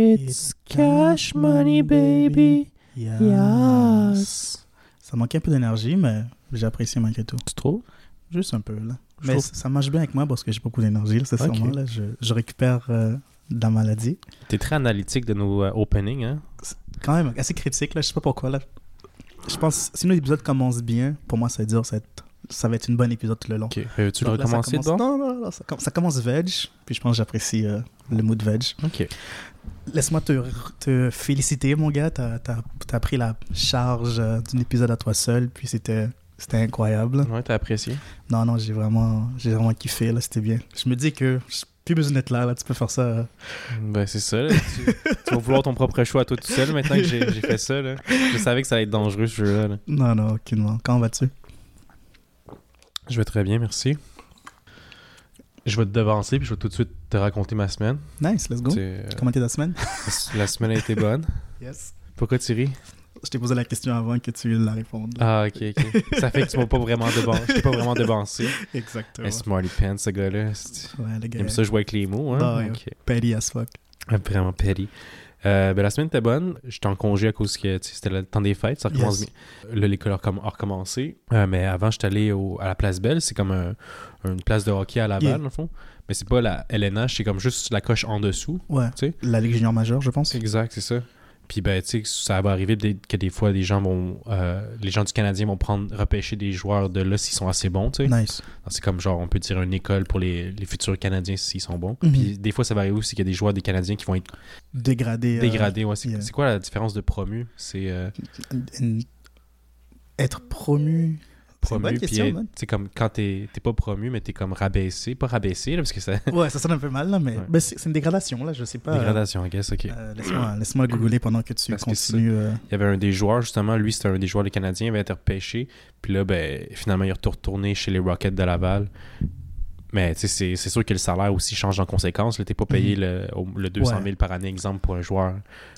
It's cash money, baby. Yes. Ça manquait un peu d'énergie, mais j'ai apprécié malgré tout. Tu trouves? Juste un peu, là. Je Mais trouve- ça marche bien avec moi parce que j'ai beaucoup d'énergie, là, c'est sûrement, là. Je, je récupère euh, de la maladie. T'es très analytique de nos euh, openings, hein? Quand même assez critique, là. Je sais pas pourquoi, là. Je pense, si l'épisode commence bien, pour moi, ça veut dire ça va être, ça va être une bonne épisode tout le long. Ok. Veux-tu le Donc là, ça recommencer, commence- donc? Non, non, non, ça, com- ça commence veg, puis je pense que j'apprécie euh, le mood veg. Ok. Laisse-moi te, te féliciter, mon gars. T'as as, pris la charge euh, d'un épisode à toi seul, puis c'était c'était incroyable. Ouais, t'as apprécié? Non, non, j'ai vraiment, j'ai vraiment kiffé, là, c'était bien. Je me dis que j'ai plus besoin d'être là, là, tu peux faire ça. euh. Ben, c'est ça. là. tu, tu vas vouloir ton propre choix à toi tout seul maintenant que j'ai j'ai fait ça. Là. Je savais que ça allait être dangereux, ce jeu-là. là. Non, non, aucunement. Quand vas-tu? Je vais très bien, merci. Je vais te devancer, puis je vais tout de suite te raconter ma semaine. Nice, let's go. Euh, Comment était ta semaine? la semaine a été bonne. Yes. Pourquoi tu ris? Je t'ai posé la question avant que tu la répondes. Ah, ok, ok. Ça fait que tu m'as pas vraiment devancé. Je t'ai pas vraiment devancé. Exactement. Un smarty pants, ce gars-là. Ouais, le Il gars. aime ça jouer avec les mots, hein? Ah. Petty as fuck. Vraiment petty. Euh, ben, la semaine était bonne. J'étais en congé à cause que c'était le temps des fêtes. Ça recommence Yes. bien. Là, l'école a, recomm- a recommencé. Euh, mais avant, j'étais allé au- à la place Belle. C'est comme un- une place de hockey à Laval, Yeah. dans le fond. Mais c'est pas la LNH, c'est comme juste la coche en dessous. Ouais. La Ligue junior majeure, je pense. Exact, c'est ça. Puis, ben, tu sais, ça va arriver que des fois, des gens vont. euh, les gens du Canadien vont prendre, repêcher des joueurs de là s'ils sont assez bons, tu sais. Nice. C'est comme genre, on peut dire une école pour les, les futurs Canadiens s'ils sont bons. Mhm. Puis, des fois, ça va arriver aussi qu'il y a des joueurs des Canadiens qui vont être Dégradé. euh, dégradés. Ouais, c'est yeah. quoi la différence de promu? C'est euh, Être promu. Promu, bonne puis c'est comme quand t'es pas promu, mais t'es comme rabaissé. Pas rabaissé, là, parce que c'est Ouais, ça sonne un peu mal, là, mais, Ouais. mais c'est une dégradation, là, je sais pas. dégradation, I guess, ok. Euh, Laisse-moi laisse-moi googler pendant que tu Parce que continues. euh, Il y avait un des joueurs, justement, lui, c'était un des joueurs des Canadiens, il avait été repêché. Puis là, ben, finalement, il est retourné chez les Rockets de Laval. Mais tu c'est sûr que le salaire aussi change en conséquence. Là, t'es pas payé le, au- le 200 000 Mhm. Ouais. par année, exemple, pour un joueur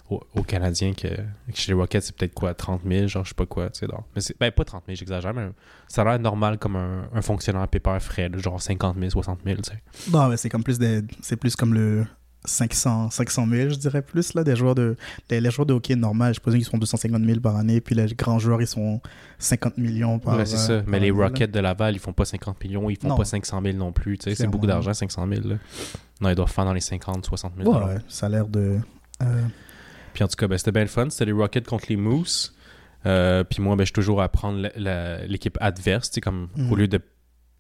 au, au Canadien, que, que chez les Rockets, c'est peut-être quoi, 30 000, genre, je sais pas quoi, tu. Mais c'est, ben, pas 30 000, j'exagère, mais un salaire normal comme un, un fonctionnaire pépère frais, genre 50 000, 60 000, tu sais. Non, mais c'est comme plus des, c'est plus comme le 500, 500 000, je dirais plus là, des joueurs de, les, les joueurs de hockey normal, je présume qu'ils sont 250 000 par année, puis les grands joueurs ils sont 50 millions par. Ouais, c'est euh, ça. Mais les année. Rockets de Laval, ils font pas 50 millions, ils font Non. pas 500 000 non plus. tu sais, C'est beaucoup d'argent, 500 000. Là. Non, ils doivent faire dans les 50, 60 000. Ouais, ouais, ça a l'air de. euh, Puis en tout cas, ben, c'était bien le fun. C'était les Rockets contre les Moose. Euh, puis moi, ben, je suis toujours à prendre l'équipe adverse. Comme. Au lieu de,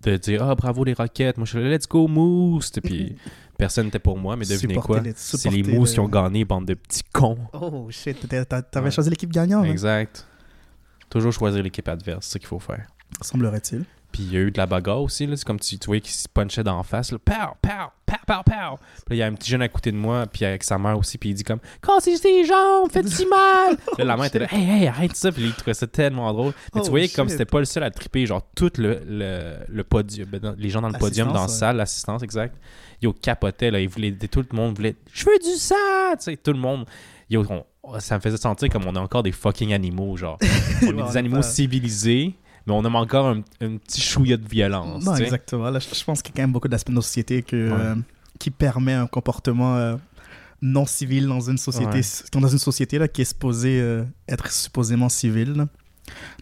de dire Ah, bravo les Rockets, moi je suis là, let's go Moose. Puis personne n'était pour moi, mais devinez quoi? C'est les Moose qui ont gagné, bande de petits cons. Oh shit, t'avais Ouais. choisi l'équipe gagnante, hein, Exact. Toujours choisir l'équipe adverse, c'est ça qu'il faut faire. semblerait-il. Puis il y a eu de la bagarre aussi, là. C'est comme tu, tu voyais qu'il se punchait d'en face, là. Pow, pow, pow, pow, pow. Puis il y a un petit jeune à côté de moi, puis avec sa mère aussi, puis il dit comme Cassez ses jambes, faites si mal. là, la mère était là, hey, hey, arrête ça. Puis il trouvait ça tellement drôle. Mais Oh, tu voyais comme c'était pas le seul à triper, genre tout le, le, le podium, ben, les gens dans le podium, dans la salle, l'assistance, exact. Yo, capotait, là. Ils voulaient, tout le monde voulait, je veux du sang, tu sais, tout le monde. Yo, on- ça me faisait sentir comme on est encore des fucking animaux, genre. On est des animaux civilisés, mais on aime encore un, un petit chouïa de violence. Non, sais. exactement. Là, je, je pense qu'il y a quand même beaucoup d'aspects de nos sociétés que, Ouais. euh, qui permet un comportement euh, non civil dans une société, Ouais. dans une société là, qui est supposée euh, être supposément civile. là.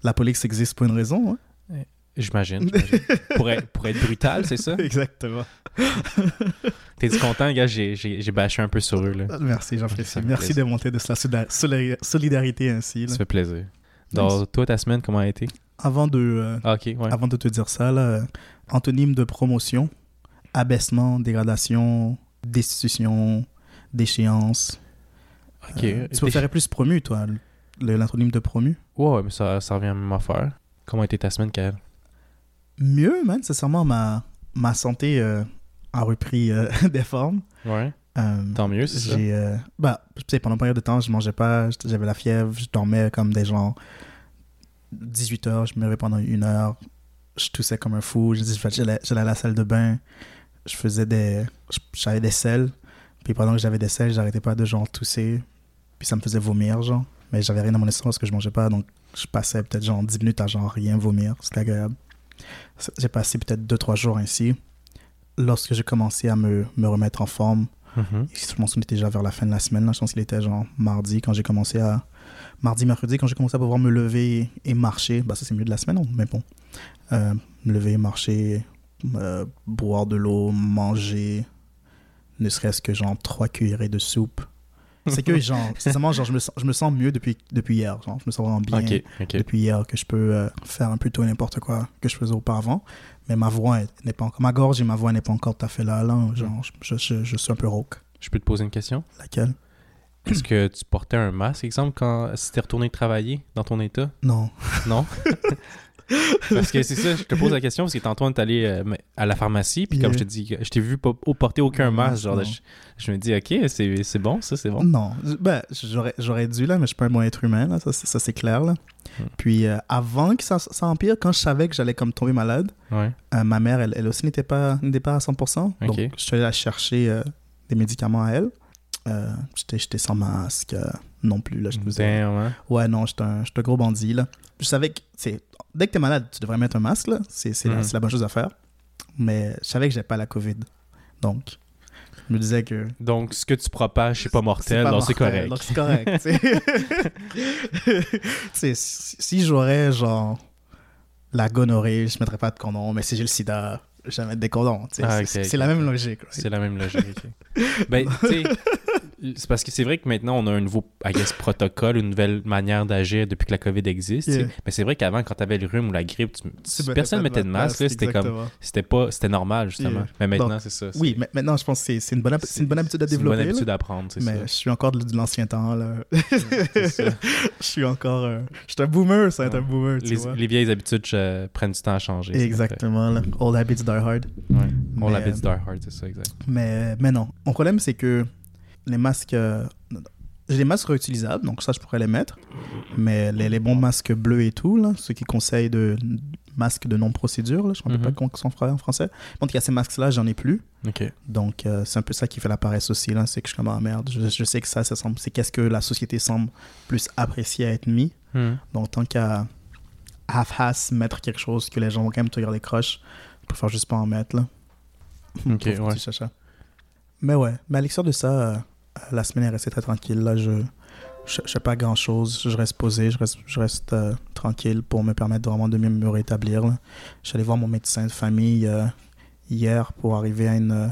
La police existe pour une raison. hein. J'imagine. j'imagine. pour, être, pour être brutal, c'est ça? Exactement. T'es content, gars? J'ai, bâché un peu sur eux, là. Merci, j'apprécie. Merci plaisir. de monter de la solida- solida- solidarité ainsi. là. Ça fait plaisir. Donc, toi, ta semaine, comment a été? Avant de, euh, Ah, ouais. avant de te dire ça, là, euh, antonyme de promotion, abaissement, dégradation, destitution, déchéance. ok. Euh, tu préférais plus promu, toi, l'antonyme de promu? Ouais, ouais, mais ça, ça revient à la même affaire. Comment a été ta semaine, Kael? Mieux, man, sincèrement, ma, ma santé euh, a repris euh, des formes. Ouais. Euh, Tant mieux, c'est ça. euh, bah, tu sais, pendant une période de temps, je mangeais pas, j'avais la fièvre, je dormais comme des gens 18 heures, je me réveillais pendant une heure, je toussais comme un fou, j'allais, à la salle de bain, je faisais des, j'avais des selles, puis pendant que j'avais des selles, j'arrêtais pas de genre tousser, puis ça me faisait vomir, genre, mais j'avais rien dans mon estomac parce que je mangeais pas, donc je passais peut-être genre 10 minutes à genre rien vomir, c'était agréable. J'ai passé peut-être 2-3 jours ainsi. Lorsque j'ai commencé à me, me remettre en forme, Mhm. Je pense qu'on était déjà vers la fin de la semaine. Là. Je pense qu'il était genre mardi quand j'ai commencé à. Mardi, mercredi, quand j'ai commencé à pouvoir me lever et marcher. Bah, ça, c'est mieux de la semaine, mais bon. Euh, me lever, marcher, euh, boire de l'eau, manger. Ne serait-ce que genre trois cuillerées de soupe. C'est que, genre, sincèrement, genre, je me sens, je me sens mieux depuis, depuis hier. Genre, je me sens vraiment bien depuis hier que je peux euh, faire un peu tout n'importe quoi que je faisais auparavant. Mais ma voix n'est pas encore. Ma gorge et ma voix n'est pas encore tout à fait là. là. Genre, je, je, je suis un peu rauque. Je peux te poser une question? Laquelle? Est-ce que tu portais un masque, exemple, quand si t'es retourné travailler dans ton état? Non. Non? parce que c'est ça, je te pose la question parce que tantôt on est allé euh, à la pharmacie, puis comme Yeah. je te dis, je t'ai vu pas porter aucun Non, masque. Genre, je, je me dis, ok, c'est bon, ça, c'est bon. Non. Ben, j'aurais, dû, là, mais je suis pas un bon être humain, là. Ça, c'est- ça, c'est clair, là. Hmm. Puis, euh, avant que ça, ça empire, quand je savais que j'allais comme tomber malade, Ouais. euh, ma mère, elle, elle aussi n'était pas, n'était pas à 100%. Ok. Donc, je suis allé la chercher des médicaments à elle. Euh, j'étais, j'étais sans masque euh, non plus, là. Je faisais- Damn, hein? Ouais, non, j'étais un, j'étais un gros bandit, là. Je savais que, dès que t'es malade, tu devrais mettre un masque, là. C'est, c'est, la, c'est la bonne chose à faire. Mais je savais que j'avais pas la COVID. Donc, je me disais que. Donc, ce que tu propages, c'est pas mortel, pas donc c'est correct. Donc, c'est correct. si, si j'aurais, genre, la gonorrhée, je mettrais pas de condom. Mais si j'ai le sida, je vais mettre des condoms. Ah, c'est, ok, la même logique. right? C'est la même logique. ben, tu sais, c'est parce que c'est vrai que maintenant, on a un nouveau, I guess, protocole, une nouvelle manière d'agir depuis que la COVID existe. tu. Yeah. Mais c'est vrai qu'avant, quand t'avais le rhume ou la grippe, tu- Tu personne pas mettait de masque, c'était comme, c'était pas, c'était normal, justement. Yeah. Mais maintenant, c'est ça. Oui, mais maintenant, je pense que c'est, une, bonne, une habitude à C'est une développer. bonne habitude à apprendre, c'est Mais je suis encore de, de l'ancien temps, là. Ça. je suis encore. euh, je suis un boomer, ça, être Ouais. un boomer, tu Les, vois. les vieilles habitudes euh, prennent du temps à changer. Exactement, là. Old habits die hard. Ouais. Mais, l'avait euh, Die Hard, c'est ça, exact. Mais, mais non. Mon problème, c'est que les masques. euh, j'ai des masques réutilisables, donc ça, je pourrais les mettre. Mais les, les bons masques bleus et tout, là, ceux qui conseillent de masques de non-procédure, je ne sais Mhm. pas comment ils sont en français. Bon, il y a ces masques-là, j'en ai plus. Donc, euh, c'est un peu ça qui fait la paresse aussi, là. C'est que je suis comme, ah merde, je, je sais que ça, ça semble. C'est qu'est-ce que la société semble plus apprécier à être mis. Hmm. Donc, tant qu'à half-ass mettre quelque chose que les gens vont quand même te regarder croche, je préfère juste pas en mettre, là. Ok, ouais. Mais ouais, mais à l'extérieur de ça, euh, la semaine est restée très tranquille. Là, je je je fais pas grand chose. Je reste posé, je reste, je reste euh, tranquille pour me permettre vraiment de mieux me rétablir. là. Je suis allé voir mon médecin de famille euh, hier pour arriver à une euh,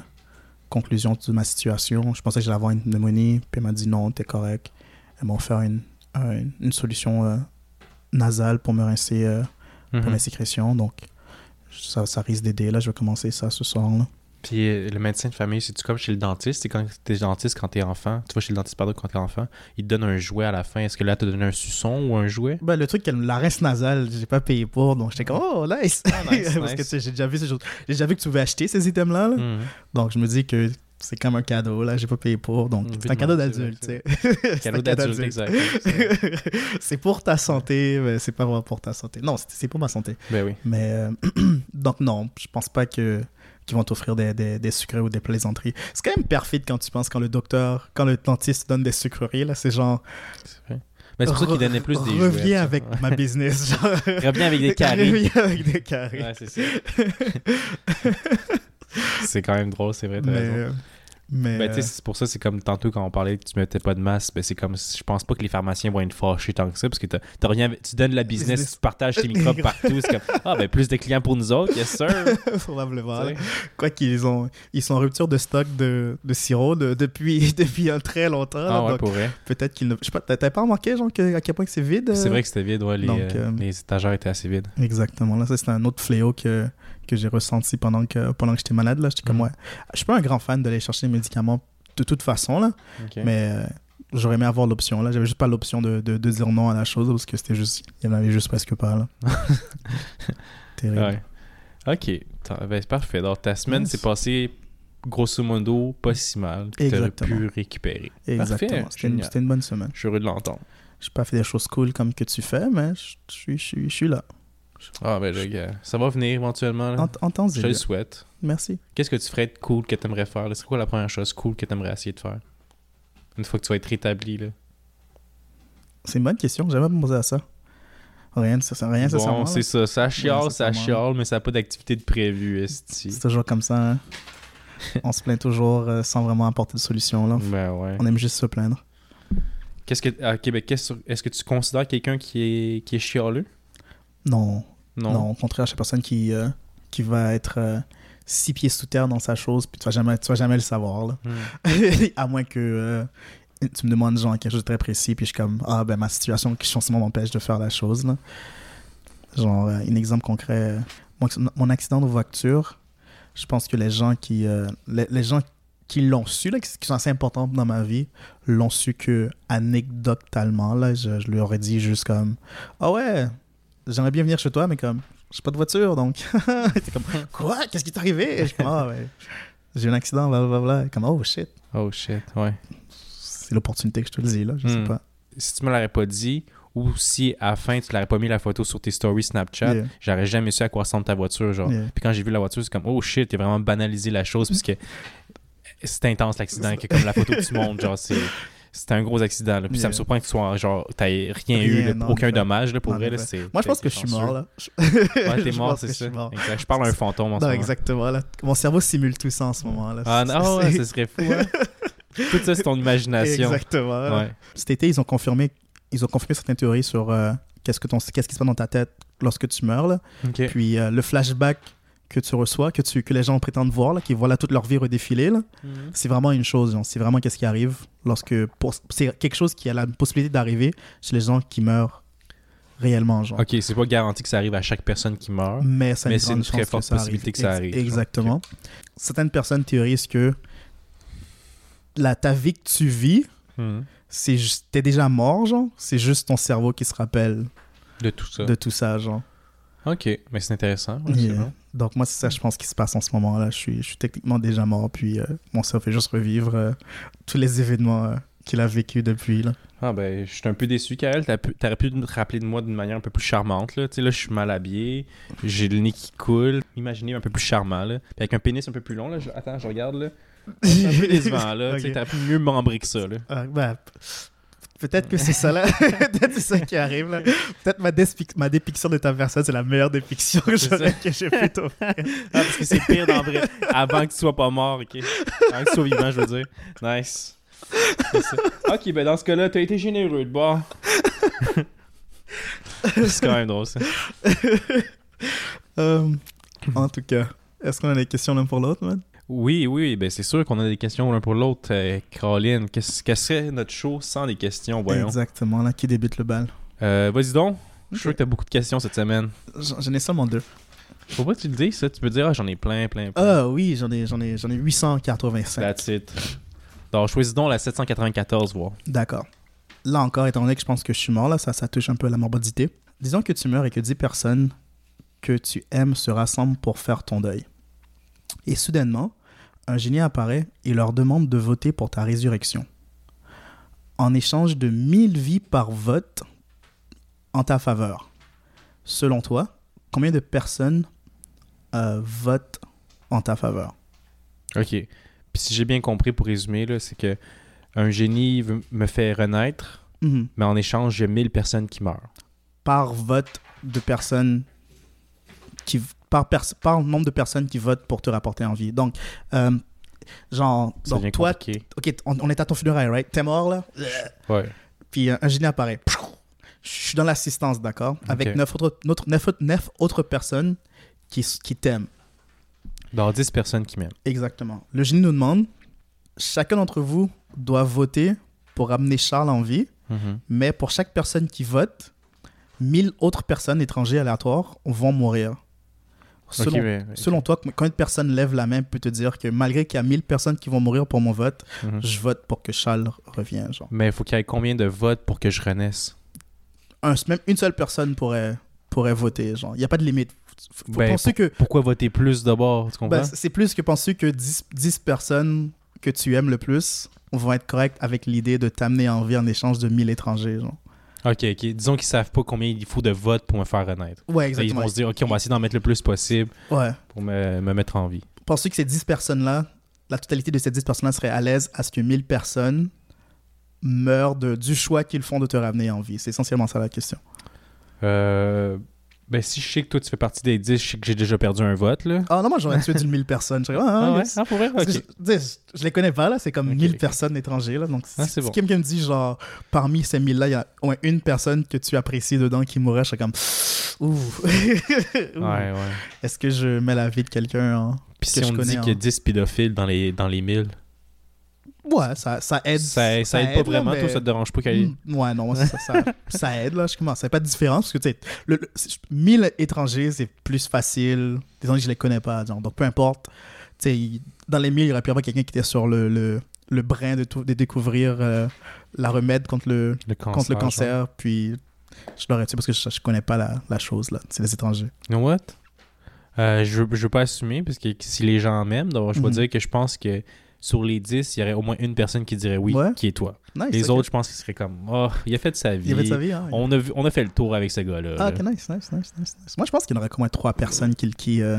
conclusion de ma situation. Je pensais que j'allais avoir une pneumonie, puis elle m'a dit non, t'es correct. Elles m'ont offert une, une, une solution nasale pour me rincer, pour Mhm. mes sécrétions. Donc, ça, ça risque d'aider. Là, je vais commencer ça ce soir. Là. Puis euh, le médecin de famille, c'est-tu comme chez le dentiste? C'est quand t'es dentiste quand t'es enfant. Tu vas chez le dentiste, pardon, quand t'es enfant. Il te donne un jouet à la fin. Est-ce que là, t'as donné un suçon ou un jouet? Ben, le truc, la rince nasale, j'ai pas payé pour, donc j'étais comme, oh, nice! Ah, nice, Parce que nice. tu sais, j'ai déjà vu ces choses. J'ai déjà vu que tu pouvais acheter ces items-là, là. Mhm. donc je me dis que c'est comme un cadeau, là, j'ai pas payé pour, donc c'est un de cadeau d'adulte, tu c'est sais. C'est Cadeau d'adulte, exact. c'est pour ta santé, mais c'est pas vraiment pour ta santé. Non, c'est c'est pour ma santé. Ben oui. Mais, euh, donc non, je pense pas que qu'ils vont t'offrir des, des, des sucreries ou des plaisanteries. C'est quand même perfide quand tu penses quand le docteur, quand le dentiste donne des sucreries, là, c'est genre... C'est vrai. Mais c'est pour ça qu'il donnait plus des jouets. Reviens avec Ouais. ma business, genre... Reviens avec des carrés. Reviens avec des carrés. Ouais, c'est ça. c'est quand même drôle, c'est vrai. t'as mais, raison. Mais Ben, tu sais, c'est pour ça, c'est comme tantôt quand on parlait que tu mettais pas de masque, ben, c'est comme, je pense pas que les pharmaciens vont être fâchés tant que ça, parce que rien, tu donnes la business, Business. tu partages tes microbes partout, c'est comme, ah, ben, plus de clients pour nous autres, yes sir. probablement. Quoi qu'ils ont, ils sont en rupture de stock de, de sirop de- depuis, depuis un très longtemps. là, Ah ouais, donc peut-être qu'ils ne. Je sais pas, t'as pas remarqué, genre, que, à quel point que c'est vide C'est euh? vrai que c'était vide, ouais, les, donc, euh, euh, les étagères étaient assez vides. Exactement. Là, ça, c'est un autre fléau que, que j'ai ressenti pendant que, pendant que j'étais malade. Là, j'étais comme, Mhm. ouais. Je suis pas un grand fan d'aller chercher des médicaments de toute façon, là, mais euh, j'aurais aimé avoir l'option. Là, j'avais juste pas l'option de, de, de dire non à la chose parce que c'était juste. Il y en avait juste presque pas, là. Terrible. Ouais. Ok, ben, c'est parfait. Donc, ta semaine Yes. s'est passée, grosso modo, pas si mal. Tu aurais Exactement. pu récupérer. Exactement. Parfait, C'était une, bonne semaine. Je suis heureux de l'entendre. J'ai pas fait des choses cool comme que tu fais, mais je je suis, je suis, je suis là. Ah, ben, gars, ça va venir éventuellement. là. En, en temps Je te le souhaite. Merci. Qu'est-ce que tu ferais de cool que tu aimerais faire? C'est quoi la première chose cool que tu aimerais essayer de faire? Une fois que tu vas être rétabli, là. C'est une bonne question. J'avais pas posé à ça. Rien, ça, ça- rien, ça bon, c'est ça. Ça chiale, Ouais, ça chiale, mais ça n'a pas d'activité de prévu, esti. C'est toujours comme ça. hein. on se plaint toujours euh, sans vraiment apporter de solution. Là. Ben ouais. On aime juste se plaindre. Qu'est-ce que. ben, qu'est-ce- est-ce que tu considères quelqu'un qui est, qui est chialeux? Non, Non. non. au contraire, chaque personne qui, euh, qui va être euh, six pieds sous terre dans sa chose, puis tu vas jamais, tu vas jamais le savoir. Là. Hmm. à moins que euh, tu me demandes genre quelque chose de très précis, puis je suis comme ah ben ma situation qui en ce moment m'empêche de faire la chose là. Genre un exemple concret, mon, mon accident de voiture, je pense que les gens qui les, les gens qui l'ont su là, qui, qui sont assez importants dans ma vie, l'ont su que anecdotalement là, je, je leur ai dit juste comme ah ouais, j'aimerais bien venir chez toi, mais comme j'ai pas de voiture donc. T'es comme quoi, qu'est-ce qui t'est arrivé? Je comme, ah ouais, j'ai eu un accident, blablabla. Comme oh shit Oh shit, ouais. c'est l'opportunité que je te le dis, là. Je sais Hmm. pas. Si tu me l'aurais pas dit, ou si à la fin tu l'aurais pas mis la photo sur tes stories Snapchat, Yeah. j'aurais jamais su à quoi ressemble ta voiture, genre. Yeah. Puis quand j'ai vu la voiture, c'est comme oh shit, t'as vraiment banalisé la chose parce que c'est intense l'accident, que comme la photo que tu montres, genre c'est c'était un gros accident. Là. Puis ça me surprend que tu sois genre t'as rien, Rien, eu, là, non, aucun dommage là, pour Non, vrai. Là, Moi, je pense que je suis mort, là. Ouais, t'es mort, c'est je ça. Je parle à un fantôme en ce Non, moment. exactement. Là. Mon cerveau simule tout ça en ce moment. Là. Ah non, ouais, c'est- ce serait fou. Hein? Tout ça, c'est ton imagination. Exactement. Ouais. Cet été, ils ont confirmé, ils ont confirmé certaines théories sur euh, qu'est-ce, que ton, qu'est-ce qui se passe dans ta tête lorsque tu meurs. Là. Puis euh, le flashback que tu reçois, que, tu, que les gens prétendent voir, là, qui voient là, toute leur vie redéfiler, là, Mhm. c'est vraiment une chose. C'est vraiment qu'est-ce qui arrive lorsque. c'est quelque chose qui a la possibilité d'arriver chez les gens qui meurent réellement. Genre. Ok, c'est pas garanti que ça arrive à chaque personne qui meurt. Mais, c'est une très que forte ça possibilité arrive. que ça arrive. Exactement. Certaines personnes théorisent que la, ta vie que tu vis, c'est juste- t'es déjà mort, genre. C'est juste ton cerveau qui se rappelle De tout ça. de tout ça, genre. Ok, mais c'est intéressant. ouais, c'est Yeah. bon. Donc moi, c'est ça, je pense, qui se passe en ce moment-là. Je suis, je suis techniquement déjà mort, puis euh, mon cerveau fait juste revivre euh, tous les événements euh, qu'il a vécu depuis, là. Ah ben, je suis un peu déçu, Karel. T'as pu- T'aurais pu te rappeler de moi d'une manière un peu plus charmante. Là, Tu sais, là je suis mal habillé, j'ai le nez qui coule. Imaginez un peu plus charmant. Là. Puis avec un pénis un peu plus long. Là. je- Attends, je regarde. là. C'est un peu décevant. Là. Tu sais, Ok. T'aurais pu mieux m'embrer que ça. Là. Ah, ben, Peut-être que c'est ça là. Peut-être c'est ça qui arrive là. Peut-être ma, ma dépiction de ta personne, c'est la meilleure dépiction que j'ai pu t'offrir. Ah, parce que c'est pire d'en vrai. Avant que tu sois pas mort, ok? Avant que tu sois vivant, je veux dire. Nice. Ok, ben dans ce cas-là, t'as été généreux de bord. c'est quand même drôle ça. Euh, en tout cas, est-ce qu'on a des questions l'un pour l'autre, man? Oui, oui, ben c'est sûr qu'on a des questions l'un pour l'autre. Euh, Caroline, qu'est-ce que serait notre show sans des questions, voyons? Exactement, là, qui débute le bal. Euh, Vas-y donc. Je suis sûr que t'as beaucoup de questions cette semaine. J'en j'en ai seulement deux. Faut pas que tu le dises, ça. Tu peux dire, ah, j'en ai plein, plein, plein. Ah oui, j'en ai, j'en ai, j'en ai 885. That's it. Donc, choisis donc la 794, voir. D'accord. Là encore, étant donné que je pense que je suis mort, là, ça, ça touche un peu à la morbidité. Disons que tu meurs et que 10 personnes que tu aimes se rassemblent pour faire ton deuil. Et soudainement, un génie apparaît et leur demande de voter pour ta résurrection. En échange de 1000 vies par vote en ta faveur. Selon toi, combien de personnes euh, votent en ta faveur? OK. Puis si j'ai bien compris, pour résumer, c'est que un génie me fait renaître, Mhm. mais en échange, j'ai 1000 personnes qui meurent. par vote de personnes qui par, par nombre de personnes qui votent pour te rapporter en vie. Donc, euh, genre, Ça donc toi, ok, on, on est à ton funérail, right? T'es mort là, Ouais. puis euh, un génie apparaît. Je suis dans l'assistance, d'accord, avec neuf autres, notre- neuf, autres- neuf autres personnes qui, t'aiment. Dans 10 personnes qui m'aiment. Exactement. Le génie nous demande, chacun d'entre vous doit voter pour amener Charles en vie, Mhm. mais pour chaque personne qui vote, 1000 autres personnes étrangères aléatoires vont mourir. Selon, selon toi, combien de personnes lèvent la main peut te dire que malgré qu'il y a 1000 personnes qui vont mourir pour mon vote, Mhm. je vote pour que Charles revienne. Genre. Mais il faut qu'il y ait combien de votes pour que je renaisse? Un, même une seule personne pourrait, pourrait voter. Genre. Il n'y a pas de limite. Faut Ben, penser que Pourquoi voter plus d'abord? Ben, c'est plus que penser que 10, 10 personnes que tu aimes le plus vont être correctes avec l'idée de t'amener en vie en échange de 1000 étrangers. Genre. Ok, ok. Disons qu'ils savent pas combien il faut de votes pour me faire renaître. Ouais, Ils exactement. vont se dire, ok, on va essayer d'en mettre le plus possible Ouais. pour me, me mettre en vie. Pensez que ces 10 personnes-là, la totalité de ces 10 personnes-là seraient à l'aise à ce que 1000 personnes meurent de, du choix qu'ils font de te ramener en vie? C'est essentiellement ça la question. Euh, Ben, si je sais que toi, tu fais partie des 10, je sais que j'ai déjà perdu un vote, là. Ah non, moi j'aurais tué d'une mille personnes. Je serais, ah, Ah, ouais? Ah, pour vrai? Parce que Ok. je, je- je les connais pas, là. C'est comme Ok, 1000 ok. personnes étrangères, là. Donc, Ah, si, quelqu'un me dit, genre, parmi ces 1000-là, il y a au moins une personne que tu apprécies dedans qui mourrait, je serais comme, ouh. Ouh. Ouais, ouais. Est-ce que je mets la vie de quelqu'un en. Puis que si je on connais dit qu'il y a en- 10 pédophiles dans les, dans les 1000, Ouais, ça, ça aide. ça, ça aide pas là, vraiment. mais- Toi, ça te dérange pas qu'il y ait... Mm, Ouais, non, ça, aide, là. Je commence. Fait pas de différence. Parce que, tu sais, le, le- c'est- 1000 étrangers, c'est plus facile. Des gens que je les connais pas. genre. Donc, peu importe. Tu sais, dans les 1000, il aurait pu y avoir quelqu'un qui était sur le, le, le brin de, tout- de découvrir euh, la remède contre le, Le cancer. contre le genre. cancer. Puis, je l'aurais tué parce que je, je connais pas la, la chose, là. C'est les étrangers. You know what? Euh, je, veux- je veux pas assumer, parce que si les gens m'aiment, donc je vais Mhm. dire que je pense que sur les 10, il y aurait au moins une personne qui dirait oui, Ouais. qui est toi. Nice. Les autres, je pense qu'ils seraient comme, oh, il a fait de sa vie. Il avait de sa vie, hein. On a, vu- on a fait le tour avec ce gars-là. Ah, là. ok, nice, nice, nice, nice, nice. Moi, je pense qu'il y en aurait au moins trois personnes qui, qui, euh,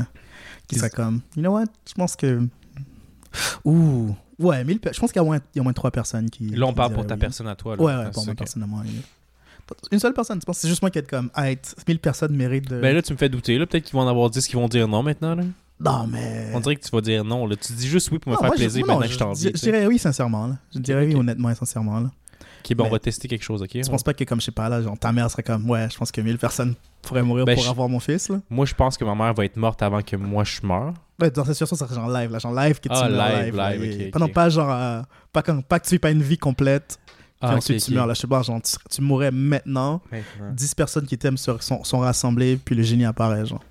qui seraient comme, you know what, je pense que. Ouh, ouais, 1000 pe- je pense qu'il y a au moins, il y a au moins trois personnes qui. Là, on qui parle pour ta oui. personne à toi. Là. Ouais, ouais, pour c'est moi, ok. personnellement. oui. Une seule personne, tu penses que c'est juste moi qui être comme, ah, 1000 personnes méritent de. Ben là, tu me fais douter. là. Peut-être qu'ils vont en avoir 10 qui vont dire non maintenant. Là. Non, mais. On dirait que tu vas dire non. Là. Tu dis juste oui pour me Non, faire moi, je- plaisir non, maintenant que je t'en je, dis. je dirais oui, sincèrement. Là. Je dirais oui, honnêtement et sincèrement. Là. Ok, ben on va tester quelque chose, ok? Tu penses pas que, comme je sais pas, là, genre, ta mère serait comme, ouais, je pense que 1000 personnes pourraient mourir Ben, pour je- avoir mon fils, là? Moi, je pense que ma mère va être morte avant que moi je meure. Ouais, dans cette situation, ça serait genre live, là, genre live que tu Ah, meurs live, là, live, et- ok, Pas non, pas genre, euh, pas, comme, pas que tu vis pas une vie complète, puis Ah, ok, ensuite tu meurs, là, je sais pas, genre, tu, tu mourrais maintenant, Maintenant. 10 personnes qui t'aiment sont rassemblées, puis le génie apparaît, genre.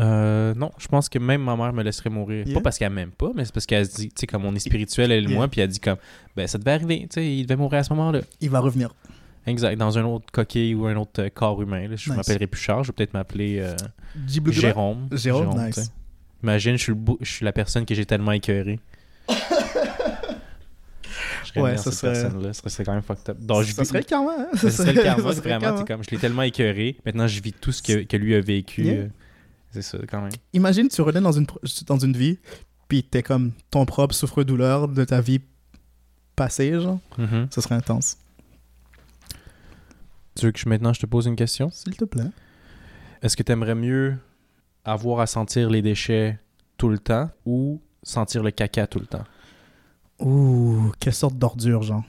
Euh, non, je pense que même ma mère me laisserait mourir. Yeah. Pas parce qu'elle m'aime pas, mais c'est parce qu'elle se dit, tu sais, comme on est spirituel, elle et Yeah. moi, puis elle dit comme, ben ça devait arriver, tu sais, il devait mourir à ce moment-là. Il va revenir. Exact, dans un autre coquille ou un autre euh, corps humain. là. Je Nice. m'appellerai plus Charles, je vais peut-être m'appeler euh. Jérôme. Jérôme, nice. Imagine, je suis, le bou- je suis la personne que j'ai tellement écœurée. Ouais, ça serait- personne-là, ce serait quand même fucked up. Donc, je ça vis- serait le karma, hein? ça serait le karma, Ça serait le vraiment. karma. t'es Comme, je l'ai tellement écœuré. Maintenant, je vis tout ce que, que lui a vécu. Yeah. C'est ça, quand même. Imagine, tu reviens dans une, dans une vie, puis t'es comme ton propre souffre-douleur de ta vie passée, genre. Ce serait intense. Tu veux que je, maintenant je te pose une question? S'il te plaît. Est-ce que tu aimerais mieux avoir à sentir les déchets tout le temps ou sentir le caca tout le temps? Ouh, quelle sorte d'ordure, genre.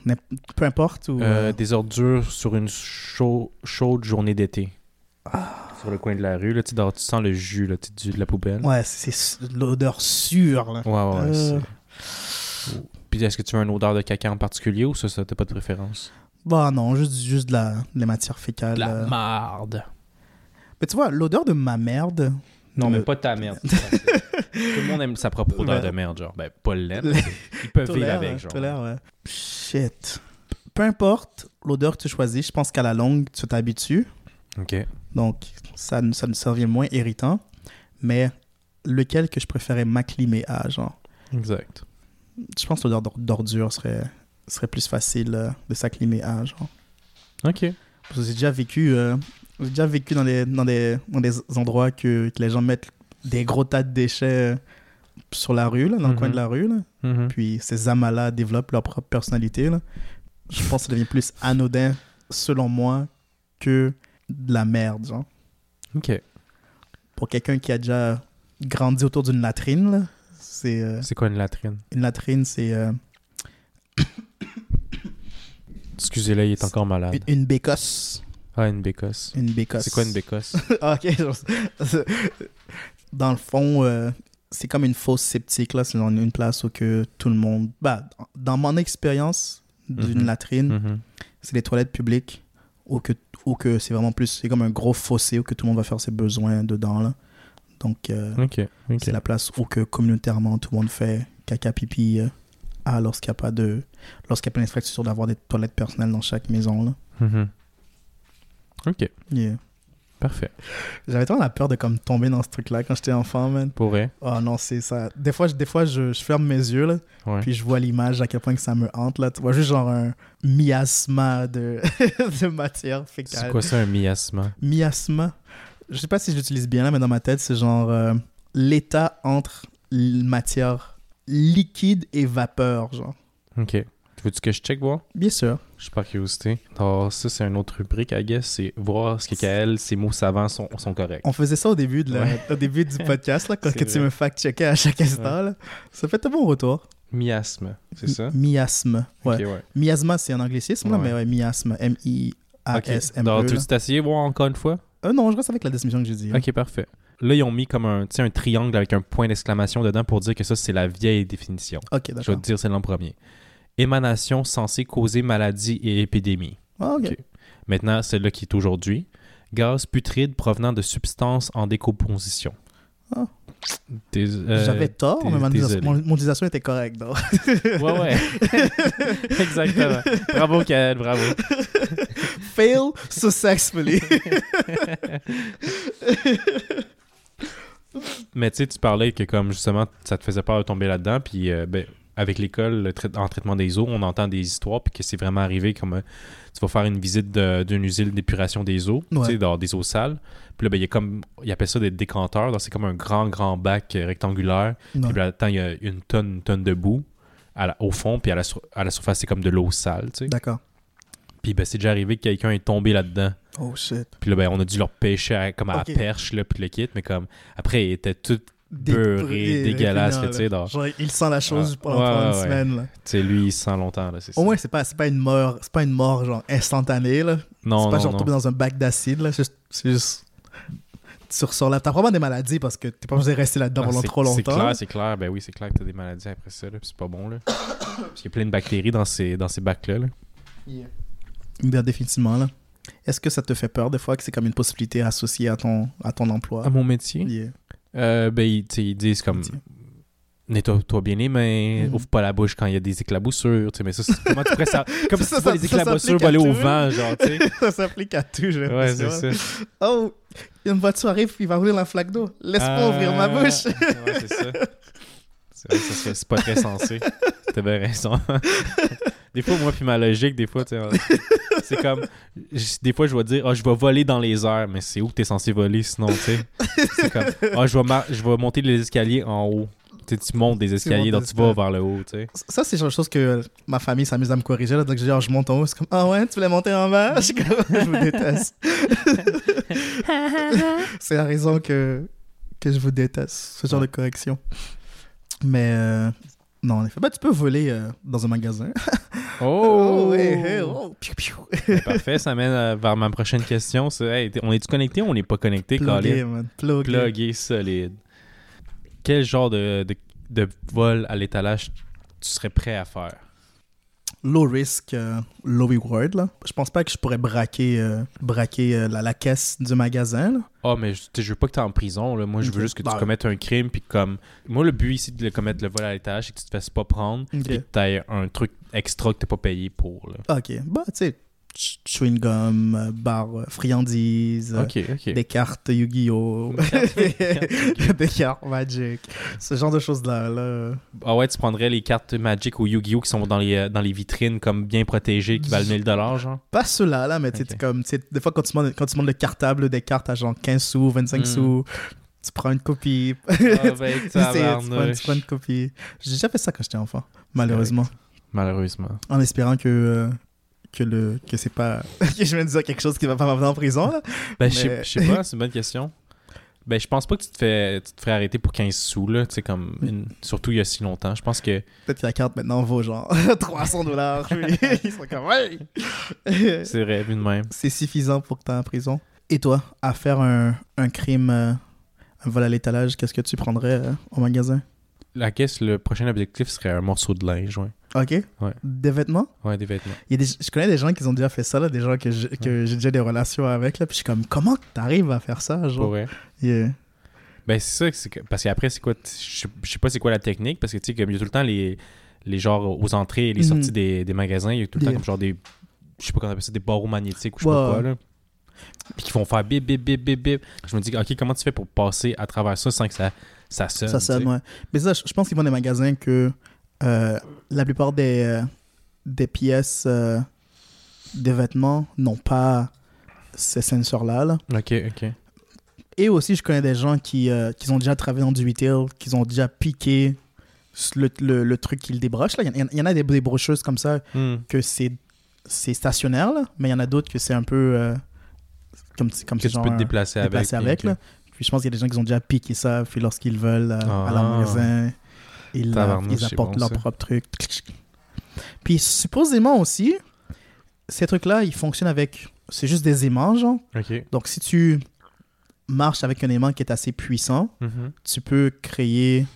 Peu importe. Ou, Euh, euh, Des ordures sur une chau- chaude journée d'été. Sur le coin de la rue, là, tu, dors- tu sens le jus là, tu de la poubelle. Ouais, c'est l'odeur sûre, là. Ouais, ouais, ouais, Euh. c'est- Puis est-ce que tu veux une odeur de caca en particulier ou ça, ça t'as pas de préférence? Bah non, juste, juste de la, de la matière fécale. La euh. marde. Mais tu vois, l'odeur de ma merde. Non, mais pas ta merde. Tout le monde aime sa propre odeur Ouais. de merde, genre. Ben, pas le lait. Le- Ils peuvent vivre avec, genre. ouais. Shit. Peu importe l'odeur que tu choisis, je pense qu'à la longue, tu t'habitues. Ok. Donc, ça, ça, ça devient moins irritant. Mais lequel que je préférais m'acclimer à, genre? Exact. Je pense que l'odeur d'or- d'ordure serait, serait plus facile euh, de s'acclimer à, genre. Ok. Parce que j'ai déjà vécu, euh, j'ai déjà vécu dans des, dans des, dans des endroits que, que les gens mettent des gros tas de déchets euh, sur la rue, là, dans le Mhm. coin de la rue. Là. Mhm. Puis ces amas-là développent leur propre personnalité. Là. Je pense que ça devient plus anodin, selon moi, que de la merde. Genre. Ok. Pour quelqu'un qui a déjà grandi autour d'une latrine, là, c'est euh, C'est quoi une latrine? une latrine, c'est euh, Excusez-le, il est encore malade. une, une bécosse. Ah, une bécosse. Une bécosse. C'est quoi une bécosse? Ah, ok. Dans le fond, euh, c'est comme une fosse sceptique. là. C'est une place où que tout le monde. Bah, dans mon expérience d'une Mhm. latrine, Mhm. c'est les toilettes publiques où que, où que c'est vraiment plus. C'est comme un gros fossé où que tout le monde va faire ses besoins dedans. Là. Donc, euh, c'est la place où que communautairement tout le monde fait caca pipi euh, à lorsqu'il n'y a pas de. Lorsqu'il y a d'infrastructures d'avoir des toilettes personnelles dans chaque maison. Là. Mhm. Ok. Yeah. Parfait. J'avais tellement la peur de comme tomber dans ce truc-là quand j'étais enfant, man. Pour vrai? Oh non, c'est ça. Des fois, je, des fois je, je ferme mes yeux, là, Ouais. puis je vois l'image à quel point que ça me hante. Là. Tu vois juste genre un miasma de, de matière fécale. C'est quoi ça, un miasma? Miasma. Je sais pas si je l'utilise bien là, mais dans ma tête, c'est genre euh, l'état entre matière liquide et vapeur, genre. Ok. Veux-tu que je check voir? Bien sûr. Je suis par curiosité. Alors, ça, c'est une autre rubrique, I guess. C'est voir ce que Kael, ses mots savants sont, sont corrects. On faisait ça au début, de la- Ouais. au début du podcast, là, quand C'est que tu me fact-checkais à chaque instant. là. Ça fait un bon retour. Miasme, c'est ça? Miasme. Ouais. Ok, ouais. Miasma, c'est un anglicisme, là, mais ouais, miasme. M-I-A-S-M-E. Alors, tu veux t'essayer voir encore une fois? Euh, non, je reste avec la définition que j'ai dit. Ok, parfait. Là, ils ont mis comme un, tu un triangle avec un point d'exclamation dedans pour dire que ça, c'est la vieille définition. Ok, Je vais d'accord. te dire celle en premier. Émanation censée causer maladie et épidémie. Ah. Maintenant, celle-là qui est aujourd'hui. Gaz putride provenant de substances en décomposition. Ah. Euh, J'avais tort, mais mon désolé. mon- mon utilisation était correcte. Ouais, ouais. Exactement. Bravo, Kael, bravo. Fail successfully. Mais tu sais, tu parlais que comme justement, ça te faisait peur de tomber là-dedans, puis euh, ben, avec l'école, en traitement des eaux, on entend des histoires, puis que c'est vraiment arrivé comme euh, tu vas faire une visite d'une usine d'épuration des eaux, tu sais, dans des eaux sales. Puis là, ben, il y a comme, ils appellent ça des décanteurs, donc c'est comme un grand, grand bac euh, rectangulaire. Puis là-dedans, il y a une tonne, une tonne de boue à la- au fond, puis à la, à la surface, c'est comme de l'eau sale, tu sais. D'accord. Puis ben, c'est déjà arrivé que quelqu'un est tombé là-dedans. Oh shit. Puis là, ben, on a dû leur pêcher à- comme à la perche, là, puis le kit, mais comme, après, il était tout Des- beurré, des- dégueulasse, là, tu sais, dans- Genre, il sent la chose Ah, pendant, ouais, une ouais, semaine. Là. Tu sais, lui, il se sent longtemps, là, c'est. Au moins, c'est pas, c'est pas une mort, c'est pas une mort genre instantanée là. non, c'est pas non, genre non. tomber dans un bac d'acide là. C'est juste, c'est juste- tu ressors là. T'as probablement des maladies parce que t'es pas obligé de rester là-dedans Ah, pendant c'est- trop C'est longtemps. clair, c'est clair. Ben oui, c'est clair que t'as des maladies après ça, là, c'est pas bon, là. Parce qu'il y a plein de bactéries dans ces, dans ces bacs-là, là. Bien, définitivement là. Est-ce que ça te fait peur des fois que c'est comme une possibilité associée à ton, à ton emploi? À mon métier? Yeah. Euh, ben, ils, disent comme... Nettoie-toi bien les mains, Mhm. ouvre pas la bouche quand il y a des éclaboussures, tu sais, mais ça, c'est comment tu pourrais ça... Comme Ça, si ça- les éclaboussures voler au vent, genre, tu sais. ça s'applique à tout, j'ai Ouais, c'est ça. Oh, une voiture arrive, il va rouler la flaque d'eau. Laisse-moi ouvrir ma Ah, bouche. ouais, c'est ça. C'est vrai que ça serait- c'est pas très sensé. Bien raison. Des fois, moi, puis ma logique, des fois, tu sais, c'est comme. Des fois, je vais dire, ah, je vais voler dans les airs, mais c'est où que t'es censé voler sinon, tu sais? C'est comme, ah, je vais, mar- je vais monter les escaliers en haut. Tu sais, tu montes des escaliers, donc tu vas vers le haut, tu sais. Ça, c'est genre chose que ma famille s'amuse à me corriger. Là. Donc, je dis, ah, je monte en haut. C'est comme, ah ouais, tu voulais monter en bas? Je je vous déteste. c'est la raison que, que je vous déteste, ce genre de correction. Mais, euh, non, en effet. Bah, tu peux voler euh, dans un magasin. Oh! hey, hey, oh, piou. Parfait, ça mène vers ma prochaine question. Hey, t'es- on est-tu connecté ou on n'est pas connecté? Plugué, man. Plugué. Plugué solide. Quel genre de, de, de vol à l'étalage tu serais prêt à faire? Low risk, euh, low reward. Là. Je pense pas que je pourrais braquer, euh, braquer euh, la, la caisse du magasin. Là. Ah, mais je, je veux pas que tu en prison. Là. Moi, je veux juste que tu Bah, commettes un crime. Puis comme. Moi, le but ici de commettre le vol à l'étage, c'est que tu te fasses pas prendre. Ok. Puis que tu un truc extra que tu pas payé pour. Là. Ok, bah, tu sais, chewing gum, barre, euh, friandises, euh, Ok, ok. des cartes Yu-Gi-Oh! des cartes Magic, ce genre de choses-là. Là. Ah ouais, tu prendrais les cartes Magic ou Yu-Gi-Oh! qui sont dans les, euh, dans les vitrines comme bien protégées qui valent 1000 genre? Pas ceux-là, là, mais tu sais, Ok. c'est comme, des fois, quand tu, montes, quand tu montes le cartable des cartes à genre 15 sous, 25 Mm. sous, tu prends une copie. Ah ben, Tu prends, tu prends une copie. J'ai déjà fait ça quand j'étais enfant, malheureusement. Malheureusement. En espérant que, euh, que, le, que c'est pas. que je viens de dire quelque chose qui va pas m'amener en prison, là. Ben, je sais- Mais- je sais pas, c'est une bonne question. Ben, je pense pas que tu te fais, tu te ferais arrêter pour 15 sous, là, tu sais, comme, une- surtout il y a si longtemps. Je pense que, Peut-être que la carte maintenant vaut genre 300 dollars. Ils sont comme, ouais! c'est vrai, vu de même. c'est suffisant pour que tu en prison. Et toi, à faire un, un crime, euh, un vol à l'étalage, qu'est-ce que tu prendrais euh, au magasin? La caisse, le prochain objectif serait un morceau de linge, ouais. Ok. Ouais. Des vêtements? Ouais, des vêtements. Il y a des- je connais des gens qui ont déjà fait ça, là, des gens que j'ai que j'ai déjà des relations avec. Là, puis je suis comme, comment t'arrives à faire ça? Genre? vrai. Yeah. Ben, c'est ça, c'est que- parce qu'après, c'est quoi, je sais- pas c'est quoi la technique, parce que, tu sais, comme il y a tout le temps les, les genres aux entrées et les Mhm. sorties des, des magasins, il y a tout le Des- temps comme genre des, je sais pas comment on appelle ça, des barreaux magnétiques ou je sais pas Ouais. quoi, là. Puis qui vont faire bip, bip, bip, bip, bip. Je me dis, OK, comment tu fais pour passer à travers ça sans que ça, ça sonne? Ça sonne, ouais. Mais ça, je pense qu'ils vont des magasins que euh, la plupart des, euh, des pièces euh, des vêtements n'ont pas ces sensors-là. là. OK, OK. Et aussi, je connais des gens qui, euh, qui ont déjà travaillé dans du retail, qui ont déjà piqué le, le, le truc qu'il débroche. Là. Il, y en, il y en a des, des brocheuses comme ça Hmm. que c'est c'est stationnaire, là, mais il y en a d'autres que c'est un peu euh, comme, comme Que tu genre peux te déplacer avec. puis- là. Puis je pense qu'il y a des gens qui ont déjà piqué ça, puis lorsqu'ils veulent euh, à leur Ah. magasin, ils, Tabarnouche, ils c'est apportent bon, leur ça. propre truc. Puis supposément aussi, ces trucs-là, ils fonctionnent avec... C'est juste des aimants, genre. Donc si tu marches avec un aimant qui est assez puissant, Mhm. tu peux créer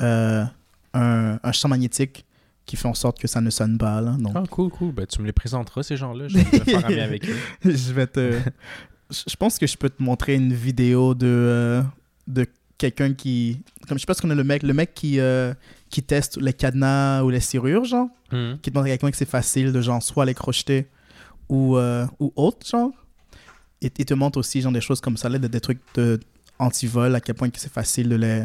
euh, un, un champ magnétique qui fait en sorte que ça ne sonne pas. Là. Donc, Ah, cool, cool. Ben, tu me les présenteras, ces gens-là. Je vais faire ami avec eux. je vais te. je je pense que je peux te montrer une vidéo de, euh, de quelqu'un qui. Comme je sais pas si on est le mec, le mec qui, euh, qui teste les cadenas ou les serrures, genre. Hmm. Qui demande à quelqu'un que c'est facile de genre soit les crocheter ou, euh, ou autre, genre. Et il te montre aussi genre des choses comme ça, là, des, trucs de anti-vol, à quel point que c'est facile de les,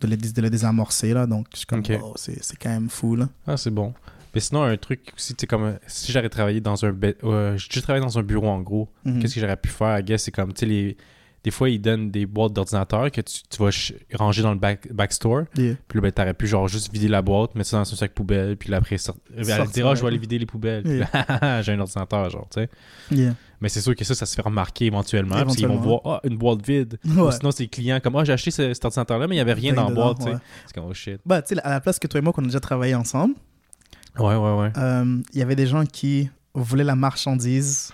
de les, de les désamorcer, là. Donc, je suis comme, Ok. oh, c'est c'est quand même fou, là. Ah, c'est bon. Mais sinon, un truc aussi, sais, comme si j'aurais travaillé dans un. euh, J'ai travaillé dans un bureau en gros. Mhm. Qu'est-ce que j'aurais pu faire, I guess, c'est comme, tu sais, les... des fois, ils donnent des boîtes d'ordinateur que tu, tu vas ranger dans le back, backstore. Yeah. Puis là, ben, t'aurais pu, genre, juste vider la boîte, mettre ça dans un sac poubelle, puis là, après, sort... elle Sortir, dira, je vais aller vider les poubelles. Yeah. j'ai un ordinateur, genre, tu sais. Yeah. Mais c'est sûr que ça, ça se fait remarquer éventuellement. Parce qu'ils vont voir, Éventuellement. ah, une boîte vide. Ou sinon, c'est clients comme, ah, j'ai acheté ce- cet ordinateur-là, mais il n'y avait rien dans la boîte, tu sais. ouais. C'est comme, oh shit. Bah, tu sais, à la place que toi et moi, qu'on a déjà travaillé ensemble, Ouais, ouais, ouais. euh, il y avait des gens qui voulaient la marchandise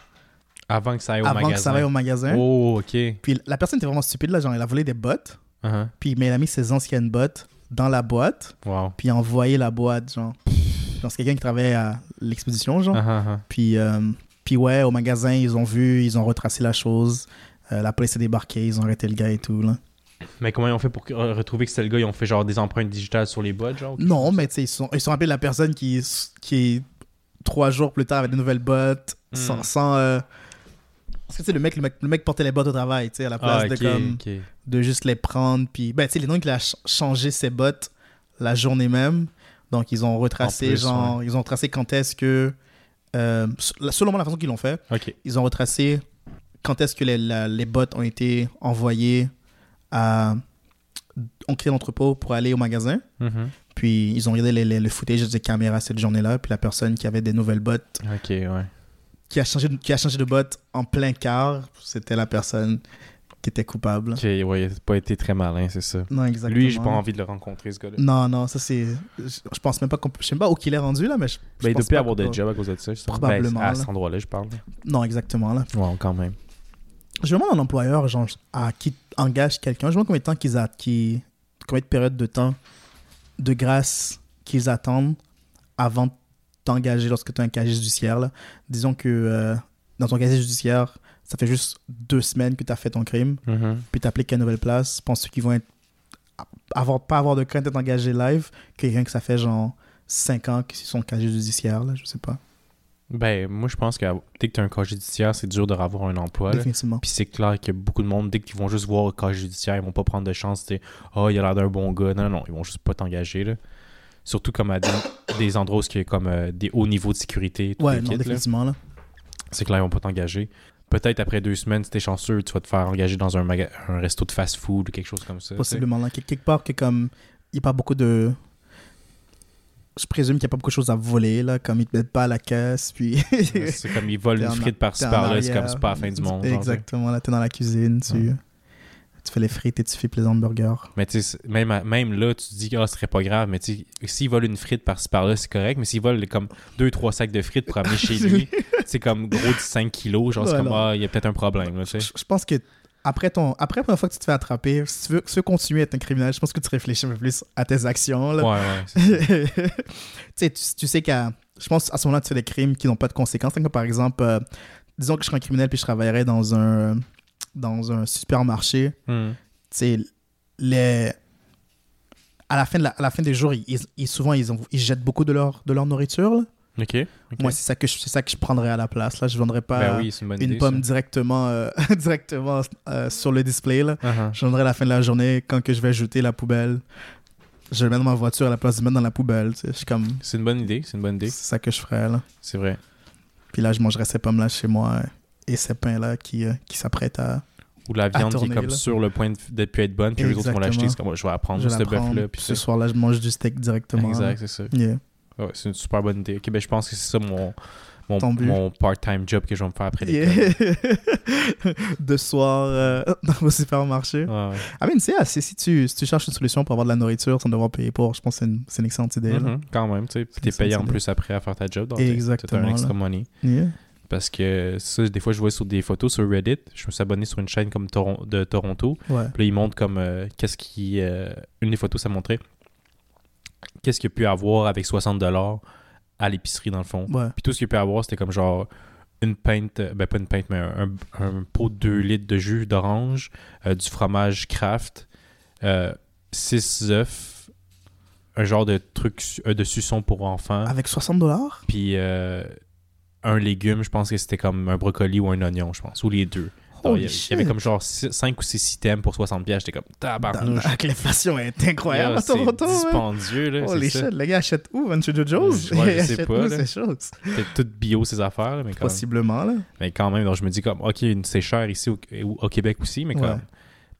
Avant que ça aille au avant magasin. que ça aille au magasin. Oh, ok. Puis la personne était vraiment stupide, là, genre, elle a volé des bottes, Uh-huh. puis mais elle a mis ses anciennes bottes dans la boîte, Wow. puis envoyé la boîte, genre. Genre, c'est quelqu'un qui travaillait à l'expédition, genre. Uh-huh, uh-huh. Puis, euh, puis ouais, au magasin, ils ont vu, ils ont retracé la chose. Euh, la police est débarquée, ils ont arrêté le gars et tout, là. Mais comment ils ont fait pour re- retrouver que c'était le gars Ils ont fait genre des empreintes digitales sur les bottes, genre Non, mais tu sais, ils sont, ils sont appelés la personne qui, qui trois jours plus tard avait des nouvelles bottes, Hmm. sans... sans, euh, Parce que tu sais, le mec, le, mec, le mec portait les bottes au travail, tu sais, à la place Ah, de, comme, de juste les prendre. Puis, ben, tu sais, les noms qu'il a ch- changé ses bottes la journée même. Donc, ils ont retracé, En plus, genre, ils ont tracé quand est-ce que... Euh, selon moi, la façon qu'ils l'ont fait, Ok. ils ont retracé quand est-ce que les, la- les bottes ont été envoyées à... On crée l'entrepôt pour aller au magasin. Mhm. Puis ils ont regardé les, les- le footage des caméras cette journée-là. Puis la personne qui avait des nouvelles bottes, Ok, ouais. Qui a changé de, qui a changé de bottes en plein quart, c'était la personne qui était coupable. Ok, ouais, il a pas été très malin, c'est ça. Non, exactement. Lui, j'ai pas envie de le rencontrer, ce gars-là. Non, non, ça c'est. Je je pense même pas qu'on. Je sais même pas où qu'il est rendu là, mais je. je Ben, il doit plus avoir de job à cause de ça, justement. Probablement, Ben, à cet endroit-là, je parle. Non, exactement là. Ouais, quand même. Je demande à un employeur, genre, à qui engage quelqu'un, je demande combien de temps qu'ils a, qui, combien de périodes de temps de grâce qu'ils attendent avant de t'engager lorsque tu as un casier judiciaire. Là. Disons que euh, dans ton casier judiciaire, ça fait juste deux semaines que tu as fait ton crime, Mhm. puis tu appliques à une nouvelle place. Penses-tu qu'ils vont être, avoir, pas avoir de crainte d'être engagés live que quelqu'un que ça fait genre cinq ans que c'est son casier judiciaire, là, je sais pas. Ben, moi, je pense que dès que tu as un cas judiciaire, c'est dur de avoir un emploi. Définitivement. Puis c'est clair que beaucoup de monde, dès qu'ils vont juste voir le cas judiciaire, ils vont pas prendre de chance. Sais, oh, il a l'air d'un bon gars. Non, non, ils vont juste pas t'engager. Surtout comme à des, des endroits où il y a comme euh, des hauts niveaux de sécurité. tout Ouais, le non, kit, là. définitivement. Là. C'est clair, ils vont pas t'engager. Peut-être après deux semaines, si t'es chanceux, tu vas te faire engager dans un, maga- un resto de fast-food ou quelque chose comme ça. tu sais. Possiblement. Là. Quel- Quelque part que comme il n'y a pas beaucoup de. Je présume qu'il n'y a pas beaucoup de choses à voler, là, comme ils te mettent pas à la caisse, puis. C'est comme ils volent T'es une en- frite par-ci t'es en par-là, c'est comme arrière. c'est pas la fin du monde. genre, Exactement, là, t'es dans la cuisine, tu. Tu fais les frites et tu fais les hamburgers. Mais tu sais, même, même là, tu te dis que ah, ce serait pas grave, mais tu sais, s'il vole une frite par-ci par-là, c'est correct, mais s'il vole comme deux, trois sacs de frites pour amener chez lui, c'est comme gros de 5 kilos, genre c'est comme, ah, il y a peut-être un problème, là, tu sais. Je, pense que après, ton, après la première fois que tu te fais attraper, si tu veux, si tu veux continuer à être un criminel, je pense que tu réfléchis un peu plus à tes actions. Là. Ouais, ouais. tu, sais, tu, tu sais qu'à. Je pense à ce moment-là, tu fais des crimes qui n'ont pas de conséquences. Comme par exemple, euh, disons que je serais un criminel puis je travaillerais dans un, dans un supermarché. Tu sais, les... à, la fin de la- à la fin des jours, ils, ils- souvent, ils, ont, ils jettent beaucoup de leur, de leur nourriture. là. Moi, c'est ça, que je- c'est ça que je prendrais à la place. Là. Je vendrais pas ben oui, une bonne une idée. pomme ça. directement, euh, directement euh, sur le display. Là. Uh-huh. Je vendrais à la fin de la journée, quand que je vais jeter la poubelle, je le mets dans ma voiture à la place de mettre dans la poubelle. tu sais. Je suis comme... C'est une bonne idée, c'est une bonne idée. C'est ça que je ferais. Là. C'est vrai. Puis là, je mangerais ces pommes-là chez moi et ces pains-là qui, euh, qui s'apprêtent à Ou la viande qui est comme là. sur le point de, plus être bonne, puis les autres vont l'acheter. C'est comme, je vais apprendre Je ce vais prendre, bœuf-là. Puis ce c'est- soir-là, je mange du steak directement. Exact, c'est ça. Yeah. Ouais, c'est une super bonne idée. Ok, ben je pense que c'est ça mon, mon, mon part-time job que je vais me faire après l'école. Yeah. de soir euh, dans le supermarché. Ouais, ouais. Ah, mais c'est assez. Si tu, si tu cherches une solution pour avoir de la nourriture sans devoir payer pour, je pense que c'est une, c'est une excellente idée. Mhm, quand même, tu sais. Puis C'est t'es payé c'est en plus après à faire ta job. Donc Exactement, un extra money. Yeah. Parce que ça, des fois, je vois sur des photos sur Reddit. Je me suis abonné sur une chaîne comme Toron- de Toronto. Ouais. Puis là, ils montrent comme euh, qu'est-ce qui. euh, une des photos, ça montrait qu'est-ce qu'il y a pu avoir avec 60$ à l'épicerie, dans le fond. Ouais. Puis tout ce qu'il y a pu avoir, c'était comme genre une pinte, euh, ben pas une pinte, mais un, un pot de 2 litres de jus d'orange, euh, du fromage Kraft, 6 œufs, un genre de truc de suçon pour enfants, Avec 60 dollars? Puis euh, un légume, je pense que c'était comme un brocoli ou un oignon, je pense, ou les deux. Donc, il y, avait- il y avait shit. comme genre 5 ou 6 items pour 60 pièces. J'étais comme tabarnouche. L'inflation est incroyable à Toronto. C'est hein. dispendieux, là. Holy c'est shit, le gars achète où Joe's Ouais, je sais pas, où là. ces choses? C'était tout bio, ces affaires, là, mais quand, Possiblement, là. mais quand même. Donc, je me dis comme, OK, c'est cher ici au, au Québec aussi, mais Ouais. comme,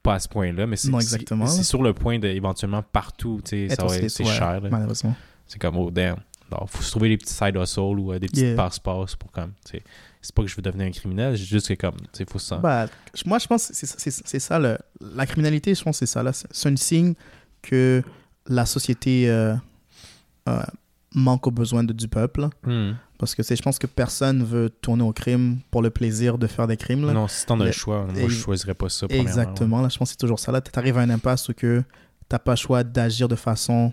pas à ce point-là. Mais c'est c'est- C'est sur le point d'éventuellement partout, tu sais, ça Être va au être- States, c'est cher. là. Malheureusement. C'est comme, oh damn. Il faut se trouver des petits side hustles ou euh, des petits Yeah. passe-passe pour comme. C'est pas que je veux devenir un criminel, c'est juste que comme, sais, faut ça. Bah, moi, je pense que c'est c'est- c'est ça. le- la criminalité, je pense que c'est ça. C'est un signe que la société euh, euh, manque aux besoins de- du peuple. Hmm. Parce que c'est- je pense que personne veut tourner au crime pour le plaisir de faire des crimes. là. Non, si t'en as le choix, moi, et- je choisirais pas ça. Exactement. Là, je pense que c'est toujours ça. Là, tu arrives à un impasse où tu n'as pas le choix d'agir de façon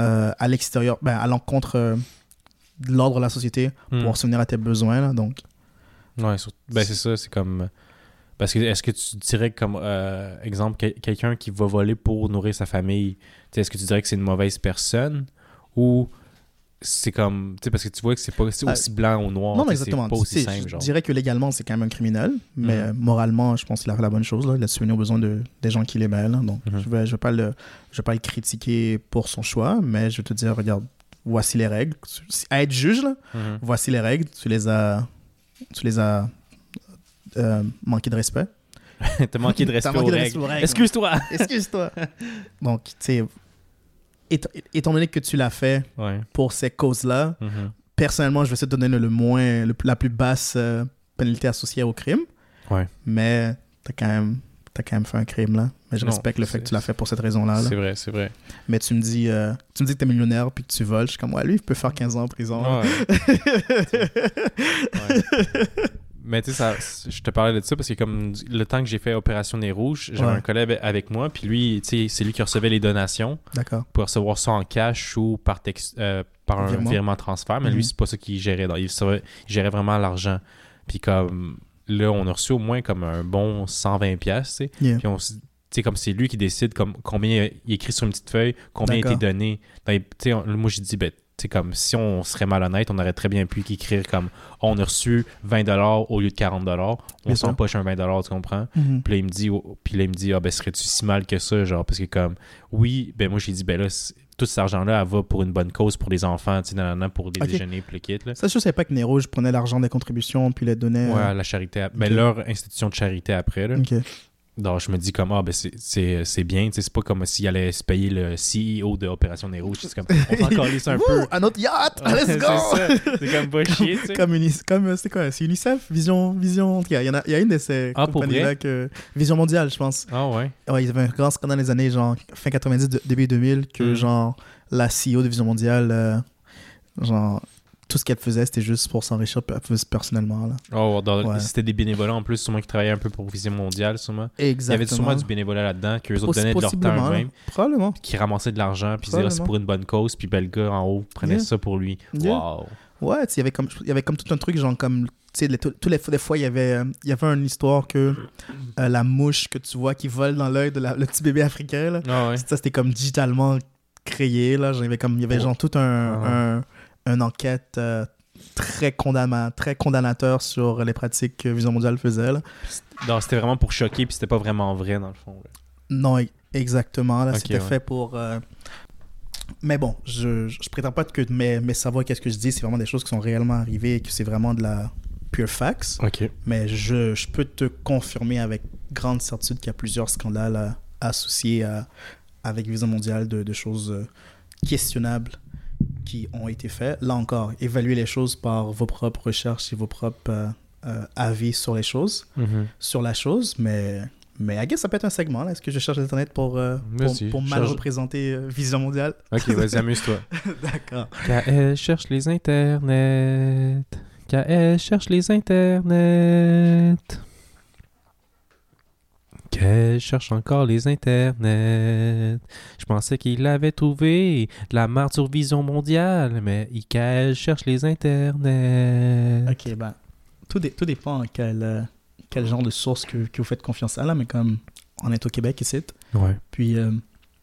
euh, à l'extérieur, ben, à l'encontre euh, de l'ordre de la société ouais. Hmm. pour subvenir à tes besoins. Là, donc, Ouais, ben c'est ça, c'est comme. Parce que est-ce que tu dirais que comme euh, exemple quel- quelqu'un qui va voler pour nourrir sa famille, est-ce que tu dirais que c'est une mauvaise personne ou c'est comme tu sais parce que tu vois que c'est pas c'est Euh, aussi blanc ou noir, non, exactement. c'est pas aussi simple je dirais que légalement, c'est quand même un criminel, mais Mhm. euh, moralement, je pense qu'il a fait la bonne chose. Là. Il a subvenu aux besoins de, des gens qui l'aimaient. là. Donc, Mhm. je ne vais, je vais, pas le- je vais pas le critiquer pour son choix, mais je vais te dire, regarde, voici les règles. À être juge, là, Mhm. voici les règles. Tu les as, tu les as euh, manqué de respect. T'as manqué de respect manqué aux de règles. respect aux règles. Excuse-toi. Excuse-toi. Donc, tu sais, étant, étant donné que tu l'as fait Ouais. pour ces causes-là, Mhm. personnellement, je vais essayer de te donner le moins, le- la plus basse euh, pénalité associée au crime. Ouais. Mais t'as quand même, t'as quand même fait un crime là. Mais je Non, respecte le fait que tu l'as fait pour cette raison-là. là. C'est vrai, c'est vrai. Mais tu me dis, euh, tu me dis que t'es millionnaire puis que tu voles. Je suis comme, ouais, lui, il peut faire 15 ans en prison. Ouais. Ouais. Mais tu sais, je te parlais de ça parce que comme le temps que j'ai fait Opération Nez Rouge, j'avais Ouais. un collègue avec moi, puis lui, tu sais, c'est lui qui recevait les donations. D'accord. pour recevoir ça en cash ou par, tex- euh, par un Virement. virement, transfert. Mais Mhm. lui, c'est pas ça qu'il gérait. Il, gérait vraiment l'argent. Puis comme là, on a reçu au moins comme un bon 120 pièces, tu sais. Yeah. Puis on sais, comme c'est lui qui décide comme combien il écrit sur une petite feuille, combien a été donné. Dans les- moi, j'ai dit, ben, sais, comme si on serait malhonnête, on aurait très bien pu écrire comme on a reçu 20$ au lieu de 40$. On Bien s'en sûr. poche un 20$, tu comprends? Mhm. Puis là, il me dit, oh, puis là, il me dit, ah, ben, serais-tu si mal que ça, genre, parce que comme, oui, ben, moi, j'ai dit, ben là, c'est- tout cet argent-là, elle va pour une bonne cause pour les enfants, tu sais, pour les Ok. déjeuners, puis le kit, là. Ça, je savais pas que Nero, je prenais l'argent des contributions puis les donnais. Ouais, euh, la charité, ap- ben, leur institution de charité après, là. Donc, je me dis, comme, ah, ben, c'est- bien, tu sais, c'est pas comme s'il allait se payer le CEO de Opération Nez Rouge, c'est comme, on s'en calisse un peu. un autre yacht! Let's c'est go! C'est comme pas chier, tu sais. comme, euh, c'est quoi c'est UNICEF Vision Vision en tout cas, il y en a il y a une de ces Ah, pour compagnies là vrai? que Vision mondiale je pense Ah, ouais. ouais il y avait un grand scandale dans les années genre fin 90 de- début 2000 que Mm. genre la CEO de Vision mondiale euh, genre tout ce qu'elle faisait c'était juste pour s'enrichir pe- personnellement là Oh, Ouais. c'était des bénévolats en plus, sûrement qui travaillaient un peu pour Vision Mondiale, sûrement. Il y exactement avait sûrement du bénévolat là-dedans, qu'eux autres donnaient de leur temps eux-mêmes. probablement qui ramassait de l'argent puis disait Ah, c'est pour une bonne cause puis ben, le gars en haut prenait Yeah. ça pour lui Yeah. wow ouais il y avait comme il y avait comme tout un truc genre comme tu sais les- tous les, des fois il y avait euh, il y avait une histoire que euh, la mouche que tu vois qui vole dans l'œil de la- le petit bébé africain là ah ouais Ça, c'était comme digitalement créé. Là. Comme, il y avait Oh. genre tout un, Ah. un, une enquête euh, très, condamna, très condamnateur sur les pratiques que Vision Mondiale faisait. là. non c'était vraiment pour choquer puis c'était pas vraiment vrai dans le fond là. Non, e- exactement. Là, Ok, c'était ouais. fait pour. euh, Mais bon, je, je, je prétends pas que mes, mes savoirs, qu'est-ce que je dis, c'est vraiment des choses qui sont réellement arrivées et que c'est vraiment de la pure facts. ok Mais je, je peux te confirmer avec grande certitude qu'il y a plusieurs scandales euh, associés à, avec Visa Mondiale de, de choses questionnables qui ont été faits. Là encore, évaluer les choses par vos propres recherches et vos propres euh, euh, avis sur les choses, Mhm. sur la chose, mais... Mais I guess ça peut être un segment. Est-ce que je cherche Internet pour, euh, pour, mal représenter euh, Vision Mondiale? Ok, vas-y, amuse-toi. D'accord. KS cherche les internets. KS cherche les internets. KS cherche encore les internets. Je pensais qu'il avait trouvé la marde sur Vision Mondiale, mais KS cherche les internets. Ok, ben, tout, dé- tout dépend quel, euh, quel genre de source que, que vous faites confiance à, là, mais comme on est au Québec ici, Ouais. puis euh,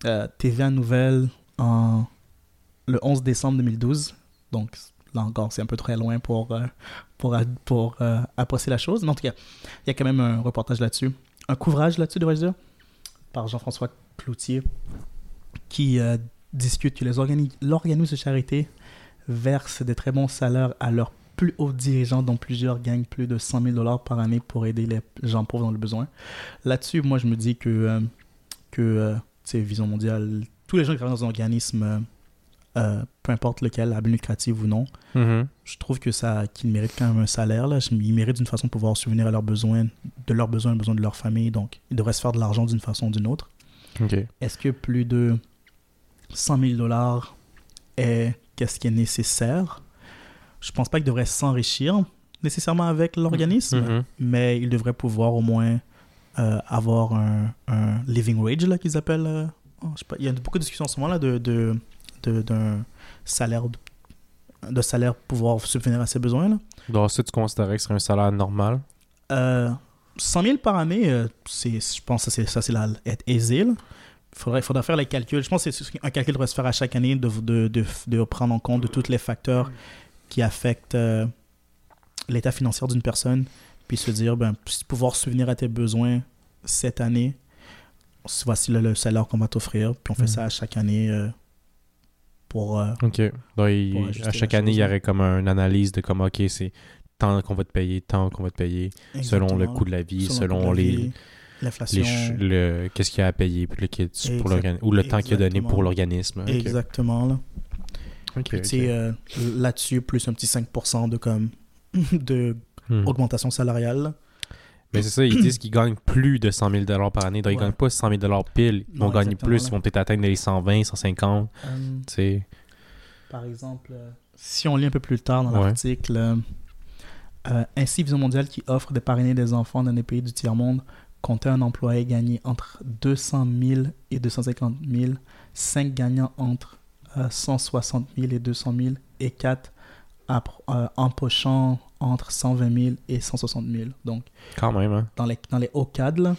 euh, TVA Nouvelle en le 11 décembre 2012, donc là encore, c'est un peu très loin pour, euh, pour, pour euh, apprécier la chose, mais en tout cas, il y a quand même un reportage là-dessus, un couvrage là-dessus, devrais-je dire, par Jean-François Cloutier, qui euh, discute que l'organisme de charité verse des très bons salaires à leurs plus hauts dirigeants, dont plusieurs gagnent plus de 100 000 dollars par année pour aider les gens pauvres dans le besoin. Là-dessus, moi, je me dis que, euh, que euh, tu sais, Vision Mondiale, tous les gens qui travaillent dans un organisme, euh, peu importe lequel, à but lucratif ou non, Mhm. je trouve que ça qu'ils méritent quand même un salaire. Là. Ils méritent d'une façon de pouvoir subvenir à leurs besoins, de leurs besoins, aux besoins de leur famille. Donc, ils devraient se faire de l'argent d'une façon ou d'une autre. Est-ce que plus de 100 000 dollars est qu'est-ce qui est nécessaire? Je pense pas qu'ils devraient s'enrichir nécessairement avec l'organisme, Mhm. mais ils devraient pouvoir au moins euh, avoir un, un living wage là qu'ils appellent. euh, oh, je sais pas, il y a beaucoup de discussions en ce moment là de- d'un salaire de, salaire pour pouvoir subvenir à ses besoins là. Donc, ça, tu considérais que ce serait un salaire normal? Euh, 100 000 par année, euh, c'est, je pense que c'est, ça, c'est la, être aisé. Il faudrait, faudrait faire les calculs. Je pense que c'est un calcul devrait se faire à chaque année de, de, de, de prendre en compte de tous les facteurs qui affectent euh, l'état financier d'une personne, puis se dire, ben, pouvoir subvenir à tes besoins cette année, voici le, le salaire qu'on va t'offrir, puis on fait Mhm. ça à chaque année euh, pour... euh, Ok. Donc, Pour ajuster à chaque année, il y aurait comme une analyse de comme, ok, c'est tant qu'on va te payer, tant qu'on va te payer, selon le coût de la vie, selon les, l'inflation. le, qu'est-ce qu'il y a à payer puis le pour ou le temps qu'il a donné pour l'organisme. Exactement, là. Ok, Puis, ok. tu sais, euh, là-dessus, plus un petit 5% de comme de Hmm. augmentation salariale. Mais c'est ça, ils disent qu'ils gagnent plus de 100 000 par année. Donc, ils Ouais. gagnent pas 100 000 pile. Ils vont gagner plus. là. Ils vont peut-être atteindre les 120, 150. Euh, Tu sais. par exemple, euh, si on lit un peu plus tard dans Ouais. l'article, euh, euh, ainsi Vision Mondiale qui offre de parrainer des enfants dans des pays du tiers-monde comptait un employé gagné entre 200 000 et 250 000, 5 gagnants entre euh, 160 000 et 200 000 et 4 empochant entre 120 000 et 160 000. Donc, Quand même, hein. dans les, dans les hauts cadres,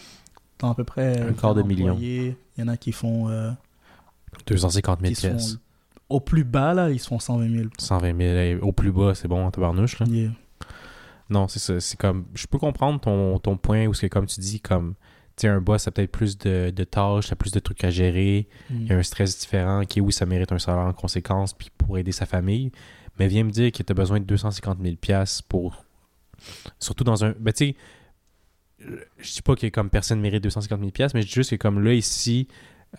dans à peu près Un quart de million. employés, Il y en a qui font, euh, 250 000 qui se font pièces. au plus bas, là, ils se font 120 000. 120 000. hey, au plus bas, c'est bon en tabarnouche, là. Yeah. Non, c'est ça. C'est comme. Je peux comprendre ton, ton point où c'est comme tu dis, comme. Tu un boss, a peut-être plus de, de tâches, a plus de trucs à gérer. Il y a un stress différent. Ok, oui, ça mérite un salaire en conséquence, puis pour aider sa famille. Mais viens me dire que tu as besoin de 250 000 pièces pour. Surtout dans un. Ben, tu sais, je dis pas que comme personne mérite 250 000 pièces, mais je dis juste que comme là, ici,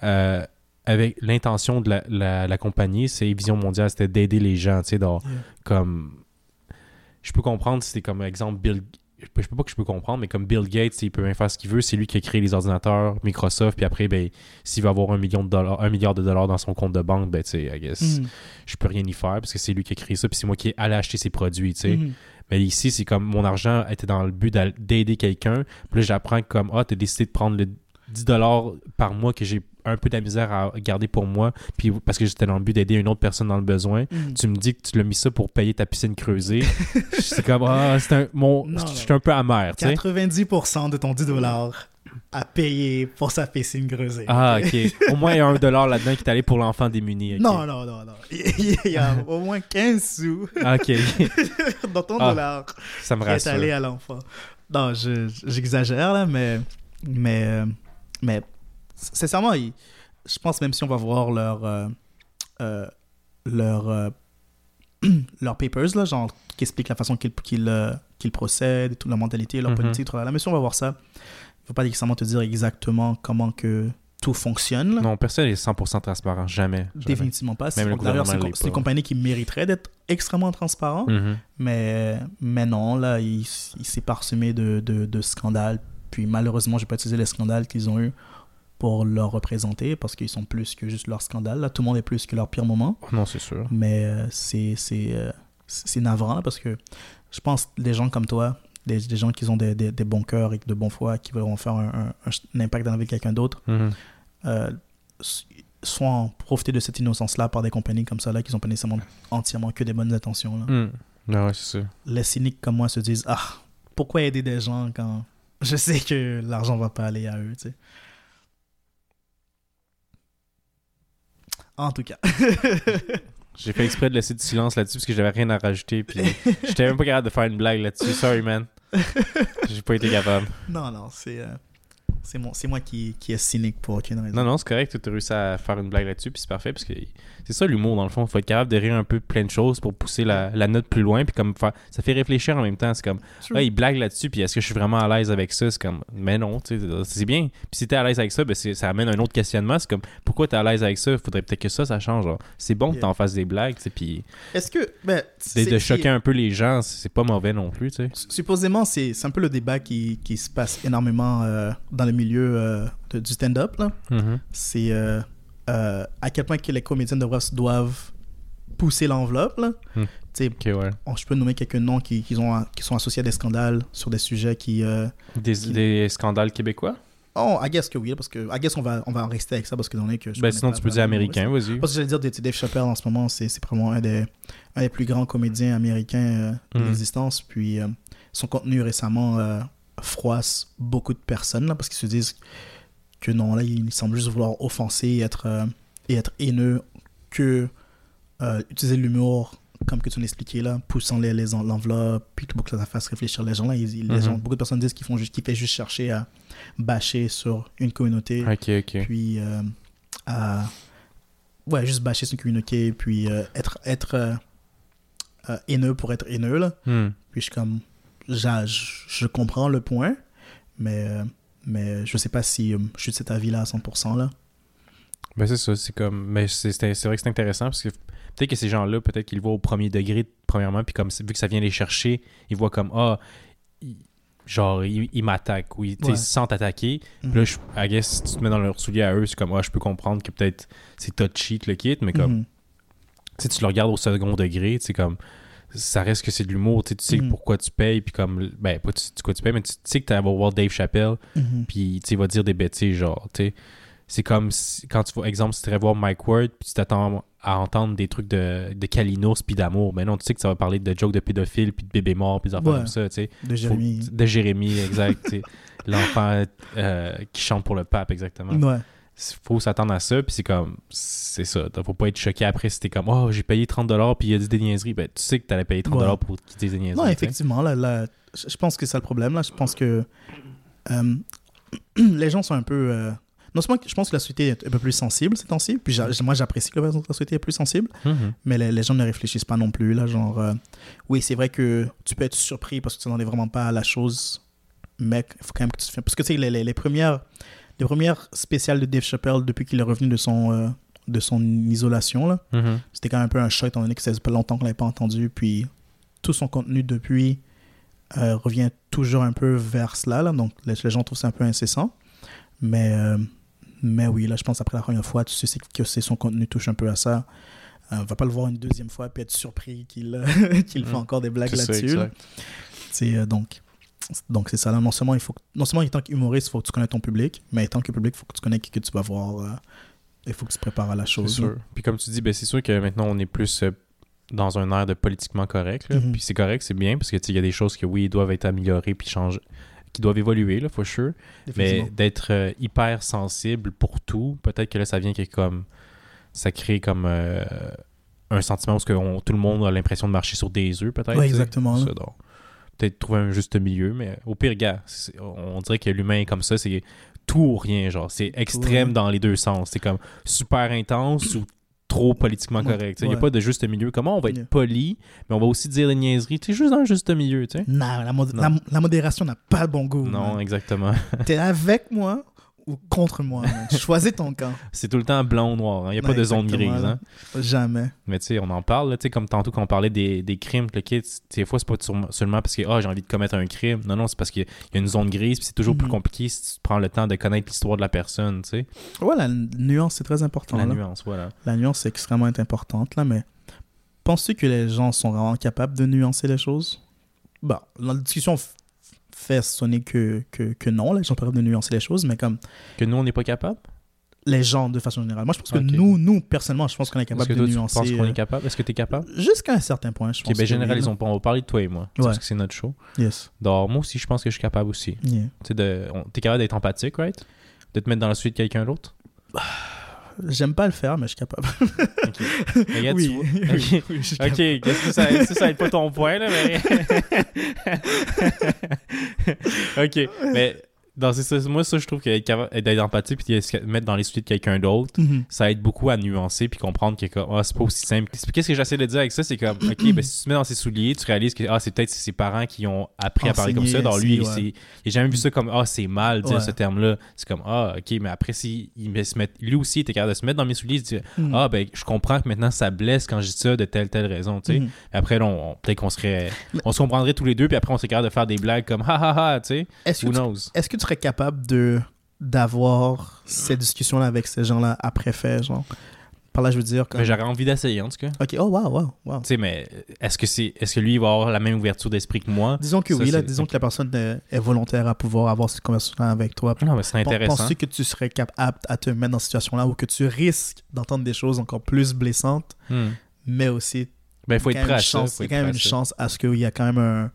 euh, avec l'intention de la, la, la compagnie, c'est Vision Mondiale, c'était d'aider les gens, tu sais, dans- Yeah. comme je peux comprendre si c'est comme exemple Bill je peux, je peux pas que je peux comprendre mais comme Bill Gates il peut bien faire ce qu'il veut c'est lui qui a créé les ordinateurs Microsoft puis après ben s'il veut avoir un million de dollars un milliard de dollars dans son compte de banque ben tu sais I guess Mhm. je peux rien y faire parce que c'est lui qui a créé ça puis c'est moi qui ai allé acheter ses produits tu sais Mhm. mais ici c'est comme mon argent était dans le but d'aider quelqu'un puis là j'apprends que comme ah t'as décidé de prendre le 10 dollars par mois que j'ai un peu de la misère à garder pour moi puis parce que j'étais dans le but d'aider une autre personne dans le besoin Mhm. tu me dis que tu l'as mis ça pour payer ta piscine creusée. c'est comme, ah, c'est un. Mon, Non, je suis un peu amer, tu sais. 90% de ton 10 dollars à payer pour sa piscine creusée. Ah, ok. Au moins, il y a un dollar là-dedans qui est allé pour l'enfant démuni. Non, non, non, non. Il y a au moins 15 sous ok. dans ton Ah, dollar Ça me qui est rassure. allé à l'enfant. Non, je- j'exagère là, mais, mais, euh, mais sincèrement, il- je pense même si on va voir leur, euh, euh, leur, euh, leurs papers, là, genre, qui expliquent la façon qu'ils qu'ils, euh, qu'ils procèdent, toute la mentalité, leur Mhm. politique, tout ça. Même si on va voir ça, ne veut pas nécessairement te dire exactement comment que tout fonctionne. là. Non, personne n'est 100% transparent. Jamais. jamais. Définitivement pas. C'est une- compagnie qui mériterait d'être extrêmement transparent. Mhm. Mais, mais non, là, il, il s'est parsemé de, de, de scandales. Puis malheureusement, je vais pas utiliser les scandales qu'ils ont eu pour leur représenter parce qu'ils sont plus que juste leur scandale. Là, tout le monde est plus que leur pire moment. Oh non, c'est sûr. Mais euh, c'est c'est euh, navrant là, parce que je pense que des gens comme toi, des, des gens qui ont des, des, des bons cœurs et de bonne foi, qui veulent faire un, un- un impact dans la vie de quelqu'un d'autre, euh, s- soit en profiter de cette innocence-là par des compagnies comme ça, là, qui n'ont pas nécessairement entièrement que des bonnes intentions. Là. Mhm. Non, ouais, c'est. Les cyniques comme moi se disent Ah, pourquoi aider des gens quand je sais que l'argent va pas aller à eux, tu sais. En tout cas. J'ai fait exprès de laisser du silence là-dessus parce que j'avais rien à rajouter. Puis j'étais même pas capable de faire une blague là-dessus. Sorry, man. J'ai pas été capable. non, non, c'est euh, c'est c'est moi qui, qui est cynique pour aucune raison. Non, non, c'est correct. Tu as réussi à faire une blague là-dessus. Puis c'est parfait parce que c'est ça l'humour dans le fond. Faut être capable de rire un peu plein de choses pour pousser la, la note plus loin. Puis comme faire, ça fait réfléchir en même temps. C'est comme, True. ah, il blague là-dessus. Puis est-ce que je suis vraiment à l'aise avec ça? C'est comme, mais non, tu sais, c'est bien. Puis si t'es à l'aise avec ça, ben c'est- ça amène un autre questionnement. C'est comme, pourquoi t'es à l'aise avec ça? Faudrait peut-être que ça, ça change. genre. C'est bon que Yeah. t'en fasses des blagues. Puis Est-ce que. Ben, de, c'est- de choquer un peu les gens, c'est pas mauvais non plus. tu sais. Supposément, c'est c'est un peu le débat qui, qui se passe énormément euh, dans le milieu euh, de- du stand-up. Mhm. C'est euh, euh, à quel point que les comédiens doivent, doivent pousser l'enveloppe. là. Tu sais, Ok, ouais. on- je peux nommer quelques noms qui, qui, ont, qui sont associés à des scandales sur des sujets qui. Des, des scandales québécois? Oh, I guess que oui, parce que I guess on va, on va en rester avec ça parce que donné que. je Ben sinon, pas tu peux dire américain, vas-y. Parce que j'allais dire Dave Chappelle en ce moment, c'est probablement un des, un des plus grands comédiens américains de Mhm. l'existence. Puis son contenu récemment froisse beaucoup de personnes là, parce qu'ils se disent que non, là, il semble juste vouloir offenser et être, euh, et être haineux que euh, utiliser l'humour comme que tu l'expliquais là, poussant les, les en- l'enveloppe, puis que ça fasse réfléchir les gens là. Ils- ils- les Mhm. gens, beaucoup de personnes disent qu'ils font juste, qu'ils fait juste chercher à bâcher sur une communauté puis euh, à ouais juste bâcher son communauté puis euh, être être haineux pour être haineux là Hmm. puis je suis comme je, je comprends le point mais mais je sais pas si euh, je suis de cet avis là à 100% là Ben c'est ça, c'est comme... Mais c'est c'est- c'est vrai que c'est intéressant parce que peut-être que ces gens-là, peut-être qu'ils le voient au premier degré, premièrement, puis comme vu que ça vient les chercher, ils voient comme, ah, ils- genre, ils, ils m'attaquent, ou ils, Ouais. se sentent attaqués. Mhm. Puis là, je, I guess, si tu te mets dans leur soulier à eux, c'est comme, ah, je peux comprendre que peut-être c'est touchy, le kit, mais comme, Mhm. tu sais, tu le regardes au second degré, sais, comme, ça reste que c'est de l'humour, tu sais, Mhm. pourquoi tu payes, puis comme, ben, pas tu, quoi tu payes, mais tu, sais que tu vas voir Dave Chappelle, Mhm. puis tu sais, il va dire des bêtises, genre, tu sais. C'est comme si- quand tu vois, exemple, si tu irais voir Mike Ward, puis tu t'attends à entendre des trucs de, de Kalinos puis d'amour. Mais non, tu sais que ça va parler de jokes de pédophiles, puis de bébés morts, puis des Ouais. comme ça, tu sais. de Jérémy Faut- De Jérémy, exact. L'enfant euh, qui chante pour le pape, exactement. ouais Faut s'attendre à ça, puis c'est comme, c'est ça. Faut pas être choqué après si t'es comme, oh, j'ai payé 30$ puis il a dit des niaiseries. Ben, tu sais que t'allais payer 30$ Ouais. pour des niaiseries. non effectivement là, là je pense que c'est le problème là je pense que euh, les gens sont un peu euh, non seulement je pense que la société est un peu plus sensible ces temps-ci puis moi j'apprécie que la société est plus sensible Mhm. mais les, les gens ne réfléchissent pas non plus. Là, genre, euh, oui, c'est vrai que tu peux être surpris parce que tu n'en es vraiment pas à la chose, mec. Il faut quand même que tu te fasses. Parce que tu sais, les, les, les premières, les premières spéciales de Dave Chappelle depuis qu'il est revenu de son, euh, de son isolation, là, Mhm. c'était quand même un peu un choc étant donné que ça faisait pas longtemps qu'on l'avait pas entendu. Puis tout son contenu depuis euh, revient toujours un peu vers cela. Là, donc les, les gens trouvent ça un peu incessant. Mais, euh, mais oui, là, je pense après la première fois, tu sais que son contenu touche un peu à ça. On va pas le voir une deuxième fois puis être surpris qu'il qu'il fait Mm. encore des blagues là-dessus. là. donc, donc c'est ça. Là. Non seulement il faut, que- non seulement en tant qu'humoriste, il faut que tu connais ton public, mais en tant que public, il faut que tu connais qui que tu vas voir. euh, il faut que tu te prépares à la chose. sûr. Puis comme tu dis, ben, c'est sûr que maintenant on est plus euh, dans un air de politiquement correct. là. Mhm. Puis c'est correct, c'est bien, parce que il y a des choses que oui, doivent être améliorées puis changer, qui doivent évoluer, là, for sure. Mais d'être euh, hyper sensible pour tout, peut-être que là, ça vient que comme. Ça crée comme euh, un sentiment où que on- tout le monde a l'impression de marcher sur des œufs, peut-être. Ouais, exactement. Peut-être trouver un juste milieu, mais au pire, gars, c'est- on dirait que l'humain est comme ça, c'est tout ou rien, genre. C'est extrême Ouais. dans les deux sens. C'est comme super intense ou trop politiquement correct. Il n'y a pas de juste milieu. Comment on va être poli, mais on va aussi dire des niaiseries? Tu sais, juste dans le juste milieu, tu sais. Non, la, mod- Non. la- la modération n'a pas le bon goût. Non, man. exactement. T'es avec moi ou contre moi. man. Choisis ton camp. C'est tout le temps blanc ou noir. hein. Il n'y a pas Ouais, de zone grise. Hein. Jamais. Mais tu sais, on en parle, là, tu sais, comme tantôt quand on parlait des, des crimes, le des fois, c'est pas sur- seulement parce que ah, j'ai envie de commettre un crime. Non, non, c'est parce qu'il y a- une zone grise, puis c'est toujours plus Mhm. compliqué si tu prends le temps de connaître l'histoire de la personne, tu sais. Ouais, la nuance, c'est très important. La là. nuance, voilà. La nuance est extrêmement importante, là, mais penses-tu que les gens sont vraiment capables de nuancer les choses? Bah, la discussion fait sonner que, que, que non, les gens sont capables de nuancer les choses, mais comme Que nous, on n'est pas capable? les gens de façon générale. Moi, je pense que nous, nous, personnellement, je pense qu'on est capable que de toi, tu nuancer. penses qu'on euh, est capable? Est-ce que tu es capable? Jusqu'à un certain point, je Ok, pense. ben généralisons là. pas. On va parler de toi et moi. Ouais. Parce que c'est notre show. Yes. Donc, moi aussi, je pense que je suis capable aussi. Yeah. Tu t'es capable d'être empathique, right? De te mettre dans la suite de quelqu'un d'autre? J'aime pas le faire, mais je suis capable. Ok. Regarde, tu oui. vois. oui, Ok. oui, je suis Ok, capable. qu'est-ce que ça, ça, ça aide pas ton point, là, mais. ok, mais. Dans moi, ça, je trouve qu'être capable d'être empathique puis de se mettre dans les souliers de quelqu'un d'autre, Mhm. ça aide beaucoup à nuancer puis comprendre que ah, c'est pas aussi simple. Qu'est-ce que j'essaie de dire avec ça? C'est comme, ok, ben, si tu te mets dans ses souliers, tu réalises que ah, c'est peut-être ses parents qui ont appris à parler comme ça. Donc lui, ainsi, il, s'est- il a jamais vu ça comme ah, c'est mal dire Ouais. ce terme-là. C'est comme ah, ok, mais après, si il se met, lui aussi, il était capable de se mettre dans mes souliers, il dit Mhm. ah, ben, je comprends que maintenant ça blesse quand je dis ça de telle, telle raison, tu sais. Mhm. Après, on, peut-être qu'on serait. On se comprendrait tous les deux, puis après, on serait capable de faire des blagues comme ha ha ha, tu sais. Que Who knows? Est-ce que tu serais capable de d'avoir cette discussion-là avec ces gens-là après fait, genre? Par là, je veux dire comme... J'aurais envie d'essayer, en tout cas. Ok, oh wow, wow, wow. Tu sais, mais est-ce que c'est est-ce que lui il va avoir la même ouverture d'esprit que moi? Disons que Ça, oui, là, disons que la personne est, est volontaire à pouvoir avoir cette conversation avec toi. Non, mais c'est intéressant. Penses-tu que tu serais cap- apte à te mettre dans cette situation-là où que tu risques d'entendre des choses encore plus blessantes, Hmm. mais aussi Ben, il faut être prêt à ça. il y a quand même une chance à ce qu'il y a quand même un-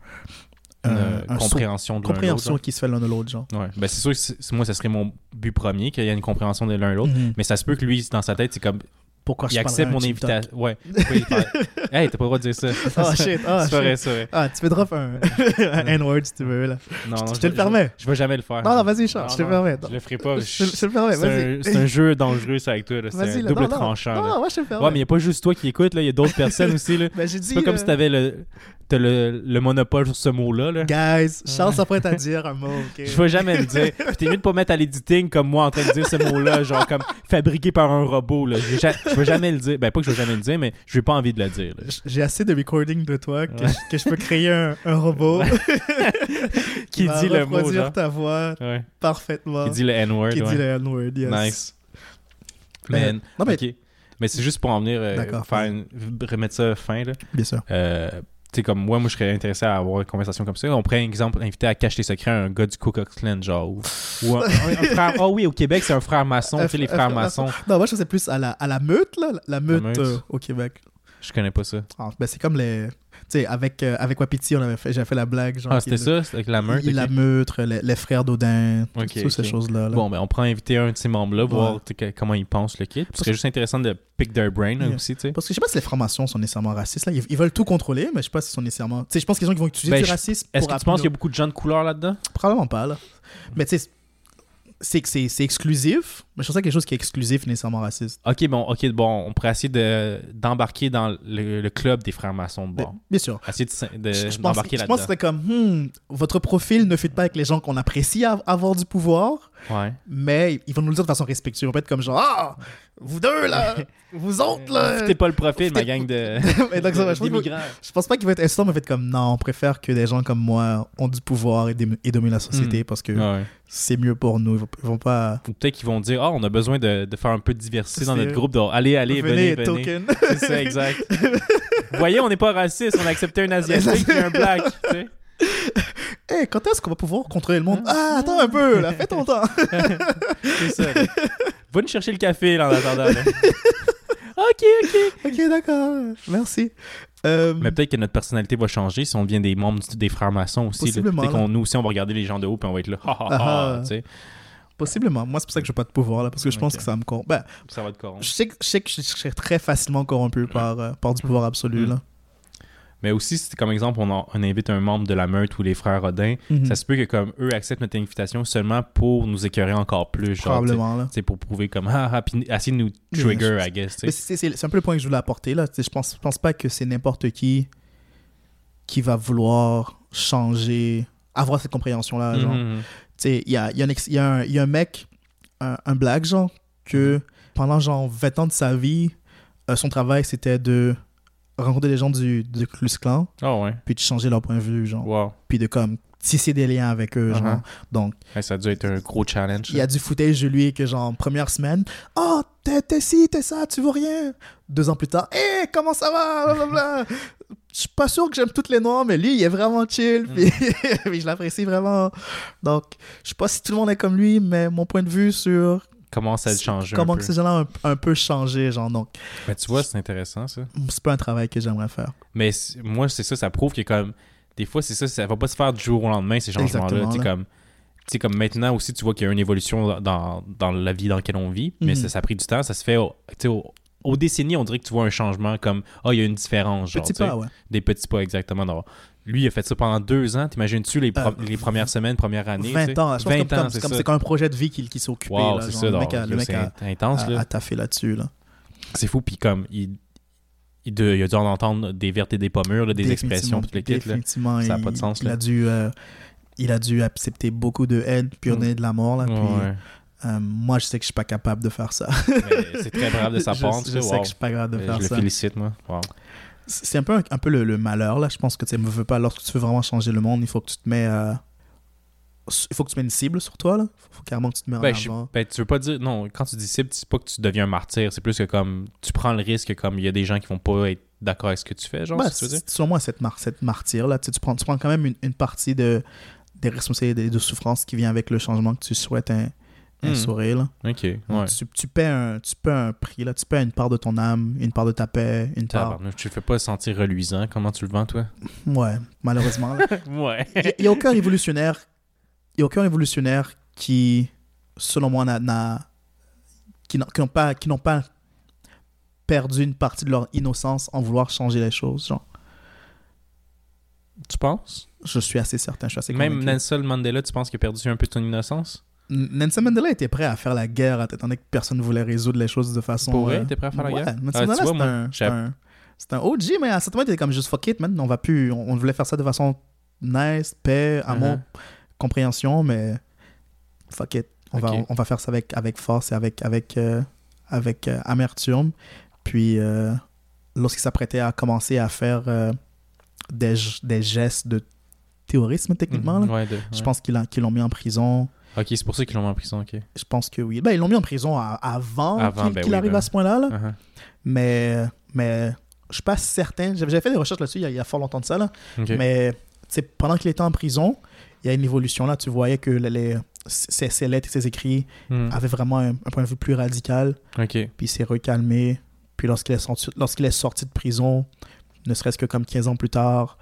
euh, un saut- compréhension de compréhension qui se fait l'un de l'autre, genre. Ouais. Ben, c'est sûr que moi, ça serait mon but premier, qu'il y ait une compréhension de l'un l'autre. Mhm. Mais ça se peut que lui, dans sa tête, c'est comme. Pourquoi je il accepte mon invitation. Ouais. Pourquoi il parle- Hey, t'as pas le droit de dire ça. Oh shit, oh c'est vrai, c'est vrai. Ah, tu peux drop un, un N-word si tu veux, là. Non, non, je te le permets. Je, je vais jamais le faire. Non, non, vas-y, Charles, je te non, permets. Je le ferai pas. Je te le permets, C'est vas-y. un, c'est un jeu dangereux, ça, avec toi. C'est un double tranchant. Non, moi je te le permets. Ouais, mais il n'y a pas juste toi qui écoute, là. Il y a d'autres personnes aussi, là. Ben. C'est pas comme euh, si t'avais le, t'as le, le monopole sur ce mot-là, là. Guys, Charles s'apprête à dire un mot, ok? Je vais jamais le dire. Puis T'es mieux de pas mettre à l'editing comme moi en train de dire ce mot-là, genre comme fabriqué par un robot. Là. Je, je vais jamais le dire. Ben pas que je vais jamais le dire, mais je n'ai pas envie de le dire. J'ai assez de recording de toi que, Ouais. je, que je peux créer un, un robot Qui dit le mot, genre. ta voix Ouais. parfaitement. Qui dit le N-word, Qui dit le N-word, yes. Nice. Mais- Mais, non, mais- ok. Mais c'est juste pour en venir, euh, faire une- remettre ça fin. Là. Bien sûr. Euh, sais, comme moi, moi, je serais intéressé à avoir une conversation comme ça. On pourrait, exemple, inviter à cacher les secrets un gars du Ku Klux Klan, genre. Ou, ou un, un- un frère. Ah oui, au Québec, c'est un frère maçon. Un tu sais, les frère- frères un frère maçons. Non, moi je pensais plus à la, à la meute, là. La meute, meute. euh, au Québec. Je connais pas ça. Ah, ben, c'est comme les. Tu sais, avec, euh, avec Wapiti, on avait fait, j'avais fait la blague. Genre, Ah, c'était ça? Avec la meute? La meute, les, les frères d'Odin, toutes ces choses-là. là. Bon, ben, on pourrait inviter un de ces membres-là, voir Ouais. que- comment ils pensent le kit. Ce serait juste intéressant de pick their brain Yeah. aussi, tu sais. Parce que je sais pas si les francs-maçons sont nécessairement racistes. Là. Ils, ils veulent tout contrôler, mais je sais pas s'ils sont nécessairement. Tu sais, je pense qu'il y a des gens qui vont utiliser Ben, du racisme. Est-ce que tu penses qu'il y a beaucoup de gens de couleur là-dedans? Probablement pas, là. Mais tu sais, c'est que c'est exclusif, mais je pense pas quelque chose qui est exclusif nécessairement raciste. Ok, bon, ok, bon, on pourrait essayer de- d'embarquer dans le, le club des frères maçons de bord. bien sûr. Essayer de de- je, je pense, d'embarquer je pense que là-dedans. c'était comme, hmm, votre profil ne fit pas avec les gens qu'on apprécie à- avoir du pouvoir, Ouais. mais ils vont nous le dire de façon respectueuse. Ils vont pas être comme genre, ah, vous deux là, vous autres là. C'était pas le profil, ma gang de. Mais donc, ça va, je pense. Je pense pas qu'ils vont être insultants, mais ils vont être comme, non, on préfère que des gens comme moi ont du pouvoir et, et dominent la société parce que Ouais. c'est mieux pour nous. Ils vont, pas. Ou peut-être qu'ils vont dire Ah, on a besoin de, de faire un peu de diversité dans notre groupe. Donc, allez, allez, venez, venez. token. C'est ça, exact. Vous voyez, on n'est pas raciste, on a accepté un asiatique et un black. tu sais. Hey, quand est-ce qu'on va pouvoir contrôler le monde? Ah, attends un peu, là, fais ton temps. C'est ça. Va nous chercher le café là, en attendant. là. ok, ok. ok, d'accord. Merci. Euh, Mais peut-être que notre personnalité va changer si on devient des membres des frères maçons aussi. Peut-être qu'on nous aussi, on va regarder les gens de haut puis on va être là. Ha, ha, Ah, ha, ah. Possiblement. Moi, c'est pour ça que je n'ai pas de pouvoir, là, parce que je pense que ça me corrompt. Ben, Ça va te corrompre. je sais, que- je sais que je serais très facilement corrompu par, euh, par du pouvoir absolu, Mm. là. Mais aussi, si comme exemple, on, en- on invite un membre de la meute ou les frères Rodin, Mhm. ça se peut que comme eux acceptent notre invitation seulement pour nous écœurer encore plus. Genre, Probablement, là. C'est pour prouver comme ah, ah puis nous trigger, I guess. c'est c'est- c'est un peu le point que je voulais apporter là. Je pense, je pense pas que c'est n'importe qui qui va vouloir changer, avoir cette compréhension-là. genre. Mhm. Tu sais, il y a, y, a y a un mec, un, un black, genre, que pendant genre 20 ans de sa vie, euh, son travail c'était de rencontrer des gens du, du Klux Klan, Ah ouais. puis de changer leur point de vue, genre. Wow. Puis de comme tisser des liens avec eux, genre. Uh-huh. Donc, Ouais, ça a dû être un gros challenge. il y a du footage de lui que, genre, première semaine, oh, t'es ci, t'es ça, tu veux rien. Deux ans plus tard, hé, comment ça va? Blablabla. Je suis pas sûr que j'aime toutes les noirs, mais lui, il est vraiment chill, puis, puis je l'apprécie vraiment. Donc, je sais pas si tout le monde est comme lui, mais mon point de vue sur Comment ça a changé comment un que peu. ces gens-là ont un, un peu changé, genre, donc, Mais tu vois, c'est intéressant ça. c'est pas un travail que j'aimerais faire. Mais moi, c'est ça, ça prouve que comme des fois, c'est ça, ça va pas se faire du jour au lendemain ces changements-là. Exactement, Tu sais, là. comme, tu sais, comme maintenant aussi, tu vois qu'il y a une évolution dans, dans la vie dans laquelle on vit, mais Mhm. ça, ça a pris du temps. Ça se fait au, tu sais, au- aux décennies, on dirait que tu vois un changement comme ah, il y a une différence. Genre, Petit tu sais. pas, ouais. Des petits pas, exactement. Lui, il a fait ça pendant deux ans. T'imagines-tu les, Euh, les premières semaines, premières années? 20 tu sais? ans, je pense 20 comme- comme- ans, c'est comme ça. c'est comme un projet de vie qui, qui s'est occupé. Wow, là, ça. le mec a, le mec a, intense. a- là. a taffé là-dessus. Là. C'est fou, puis comme il, il, de- il a dû en entendre des vertes et des pommures, là, des expressions, toutes les kits. Là. Ça a il- pas de sens, Il là. a dû, euh, il a dû accepter beaucoup de haine, puis Mm. donner de la mort. Là, puis, Ouais. euh, moi, je sais que je suis pas capable de faire ça. C'est très brave de sa je, part, je ça. sais que je suis pas capable de faire je le ça. félicite, moi. Wow. C'est un peu, un, peu le, le malheur. là. Je pense que tu me veux pas, lorsque tu veux vraiment changer le monde, il faut que tu te mets. euh, il faut que tu mets une cible sur toi. Il faut, carrément que tu te mets en Ben, je- avant. ben, tu veux pas dire. Non, quand tu dis cible, c'est pas que tu deviens un martyr. C'est plus que comme. Tu prends le risque que comme il y a des gens qui vont pas être d'accord avec ce que tu fais, genre, Ben, que tu moi, cette, mar cette martyre, là, tu, sais, tu prends, tu prends quand même une, une partie de, des responsabilités de souffrance qui vient avec le changement que tu souhaites un, Hmm. instaurer. Là. Ok, ouais. Tu, tu, paies un, tu paies un prix, là. tu paies une part de ton âme, une part de ta paix, une part. Tu le fais pas sentir reluisant. Comment tu le vends, toi? Ouais, malheureusement. là. ouais. Il n'y a, aucun révolutionnaire, il y a aucun révolutionnaire qui, selon moi, n'a, qui n'ont pas, qui n'ont pas perdu une partie de leur innocence en vouloir changer les choses. Genre, Tu penses? je suis assez certain, je suis assez Même convaincu. Nelson Mandela, tu penses qu'il a perdu un peu ton innocence? Nelson Mandela était prêt à faire la guerre, étant donné que personne ne voulait résoudre les choses de façon. Pour vrai, euh, t'es prêt à faire la ouais, guerre? Nelson Ah, Mandela, vois, c'est un, OG, mais à un certain moment, il était comme juste fuck it, man. On va plus. On, on voulait faire ça de façon nice, paix, amour, Uh-huh. compréhension, mais fuck it. On, va, on va faire ça avec, avec force et avec, avec, euh, avec euh, amertume. Puis, euh, lorsqu'il s'apprêtait à commencer à faire des, des gestes de terrorisme, techniquement, là, Mhm, ouais, de- je pense qu'ils l'ont- qu'ils l'ont mis en prison. Ok, c'est pour ça qu'ils l'ont mis en prison, ok. Je pense que oui. Ben, ils l'ont mis en prison à- avant, Avant, qu'il ben qu'il oui, arrive ben. à ce point-là. là. Uh-huh. Mais, mais je suis pas certain. J'avais j'avais fait des recherches là-dessus il, y a- il y a fort longtemps de ça. Là. Ok. Mais tu sais, pendant qu'il était en prison, il y a une évolution là. Tu voyais que les, les- ses, ses lettres et ses écrits Hmm. avaient vraiment un, un point de vue plus radical. Ok. Puis il s'est recalmé. Puis lorsqu'il est, sorti, lorsqu'il est sorti de prison, ne serait-ce que comme 15 ans plus tard,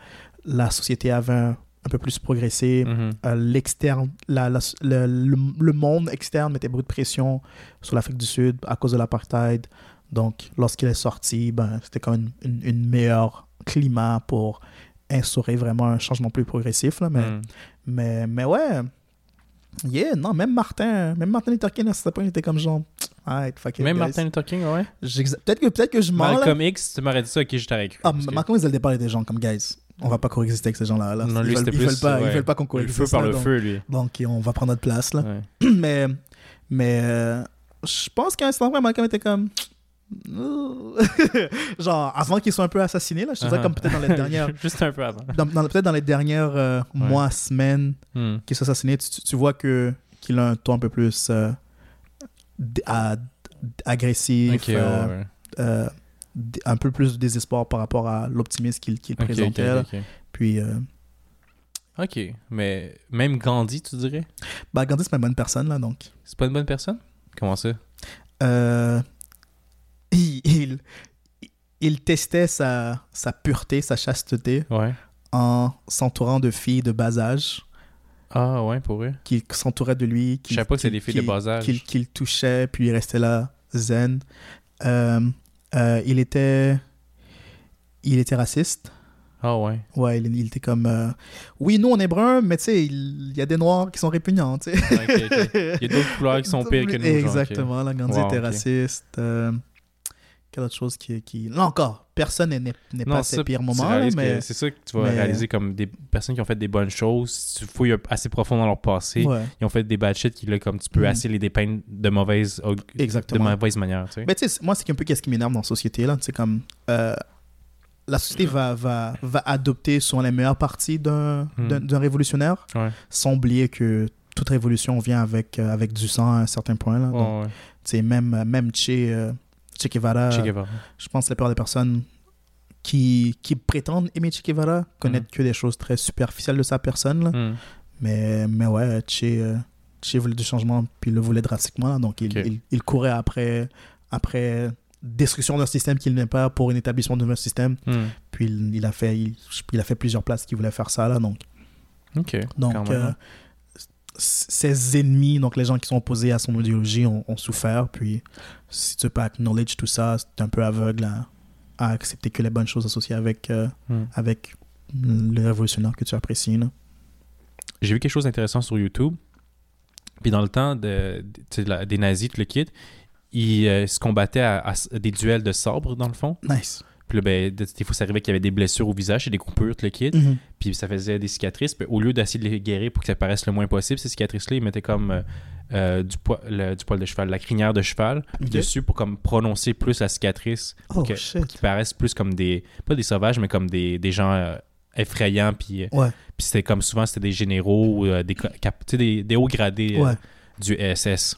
la société avait un, un peu plus progressé. Mhm. Euh, l'externe, la- la- le, le- le monde externe mettait beaucoup de pression sur l'Afrique du Sud à cause de l'apartheid. Donc, lorsqu'il est sorti, ben, c'était comme une, une, une meilleure climat pour instaurer vraiment un changement plus progressif. Là, mais, Hmm. mais, mais ouais, yeah, non, même Martin, même Martin Luther King, à ce point, il était comme genre, alright, fuck it, Même guys. Martin Luther King, ouais. Peut-être que, peut que je mens, là. Malcolm X, tu m'aurais dit ça, ok, je t'aurais cru. Ah, Malcolm X, dès le départ, il était genre comme, guys, on va pas coexister avec ces gens-là. Là. Non, ils, veulent, ils veulent pas, ils ouais. veulent pas qu'on Le coexiste. feu par là, le donc- feu, lui. Donc, on va prendre notre place, là. Ouais. mais, mais euh, je pense qu'à un instant, vrai, Malcolm était comme. Genre, avant qu'ils soient un peu assassinés, là, je te dirais Uh-huh. comme peut-être dans les dernières. Juste un peu avant. dans- dans- peut-être dans les dernières euh, mois, semaines Hmm. qu'ils sont assassinés, tu, vois que qu'il a un ton un peu plus euh, agressif, Ok, ouais, ouais. Un peu plus de désespoir par rapport à l'optimisme qu'il présentait. là. ok. Puis, euh, Ok, mais même Gandhi, tu dirais? Bah, Gandhi, c'est pas une bonne personne, là, donc. C'est pas une bonne personne? Comment ça? Euh, il, il, il testait sa, sa pureté, sa chasteté Ouais. en s'entourant de filles de bas âge Ah, ouais, pour vrai? qui s'entouraient de lui. Je savais pas que c'est des filles de bas âge. Qu'il qu'il touchait, puis il restait là, zen. Euh, euh, il était il était raciste. Ah ouais. Ouais, il, il était comme. euh, Oui, nous, on est brun, mais tu sais, il il y a des noirs qui sont répugnants, tu sais. Il y a d'autres couleurs qui sont pires que nous. genre, ok. Exactement. Là, Gandhi Wow, était raciste. euh, Quelle autre chose qui. qui... Là encore, personne n'est pas à ses pires moments, mais. C'est ça que tu vas mais- réaliser comme des personnes qui ont fait des bonnes choses. Si tu fouilles assez profond dans leur passé, Ouais, ils ont fait des bad shit qui, là, comme tu peux Mm. assez les dépeindre de mauvaise, de exactement. mauvaise manière, tu sais. Mais tu sais, moi, c'est un peu qu'est-ce qui m'énerve dans la société, là. C'est comme. euh, la société va, va, va adopter souvent les meilleures parties d'un d'un- d'un révolutionnaire, Ouais. sans oublier que toute révolution vient avec, euh, avec du sang à un certain point. Là. Donc, ouais. même, même Che, euh, Che Guevara, Che Guevara. je pense que la plupart des personnes qui, qui prétendent aimer Che Guevara connaissent que des choses très superficielles de sa personne. là. Mm. Mais, mais ouais, Che, euh, Che voulait du changement, puis il le voulait drastiquement. là. donc, il, il, il courait après, après destruction d'un système qu'il n'aimait pas pour un établissement de nouveau système. Mm. Puis il, il a, fait, il, a fait plusieurs places qui voulaient faire ça. Là, donc, donc même, euh, hein. ses ennemis, donc les gens qui sont opposés à son idéologie, ont, ont souffert. Puis si tu peux pas acknowledge tout ça, c'est un peu aveugle à, à accepter que les bonnes choses associées avec, euh, Mm. avec le révolutionnaire que tu apprécies. J'ai vu quelque chose d'intéressant sur YouTube. Puis dans le temps de, la- des nazis, tout le kit, ils euh, se combattaient à, des duels de sabre, dans le fond. Nice. Puis là, ben, de- des fois, ça arrivait qu'il y avait des blessures au visage et des coupures, tout le kit. Mhm. Puis ça faisait des cicatrices. Puis au lieu d'essayer de les guérir pour que ça paraisse le moins possible, ces cicatrices-là, ils mettaient comme euh, euh, du, le- du poil de cheval, la crinière de cheval dessus pour comme prononcer plus la cicatrice, Oh que- shit. qui paraissent plus comme des, pas des sauvages, mais comme des, des gens euh, effrayants. Puis, euh, Ouais, puis c'était comme souvent, c'était des généraux ou des, des, des hauts gradés ouais. du SS.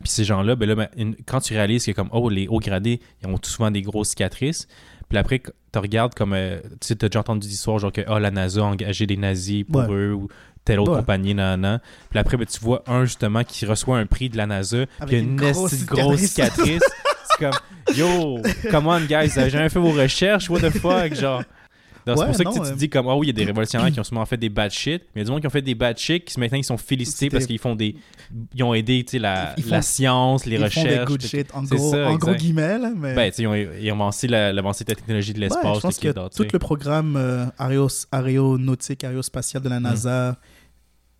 Puis ces gens-là, ben là, ben, une- quand tu réalises que comme, oh, les hauts gradés, ils ont souvent des grosses cicatrices. Puis après, tu regardes comme, euh, tu sais, t'as déjà entendu des histoires genre que, oh, la NASA a engagé des nazis pour Ouais. eux ou telle autre Ouais. compagnie, nan, nan. Puis après, ben, tu vois un justement qui reçoit un prix de la NASA, puis une une, grosse cicatrice. C'est comme, yo, come on, guys, avez jamais fait vos recherches, what the fuck, genre. C'est Ouais, pour ça que tu tu euh, te dis comme, ah oui, il y a des révolutionnaires qui ont souvent fait des bad shit, mais il y a du monde qui ont fait des bad shit qui maintenant ils sont félicités parce qu'ils font des. Ils ont aidé, tu sais, la, font- la science, les Ils font recherches. des good tout- shit, en gros, ça, en gros guillemets, là, mais... Ben, tu sais, ils ont, ils ont avancé la- l'avancée de la technologie de Ouais, l'espace. je pense que tout le programme euh, aéronautique, aérospatial Mm. de la NASA a,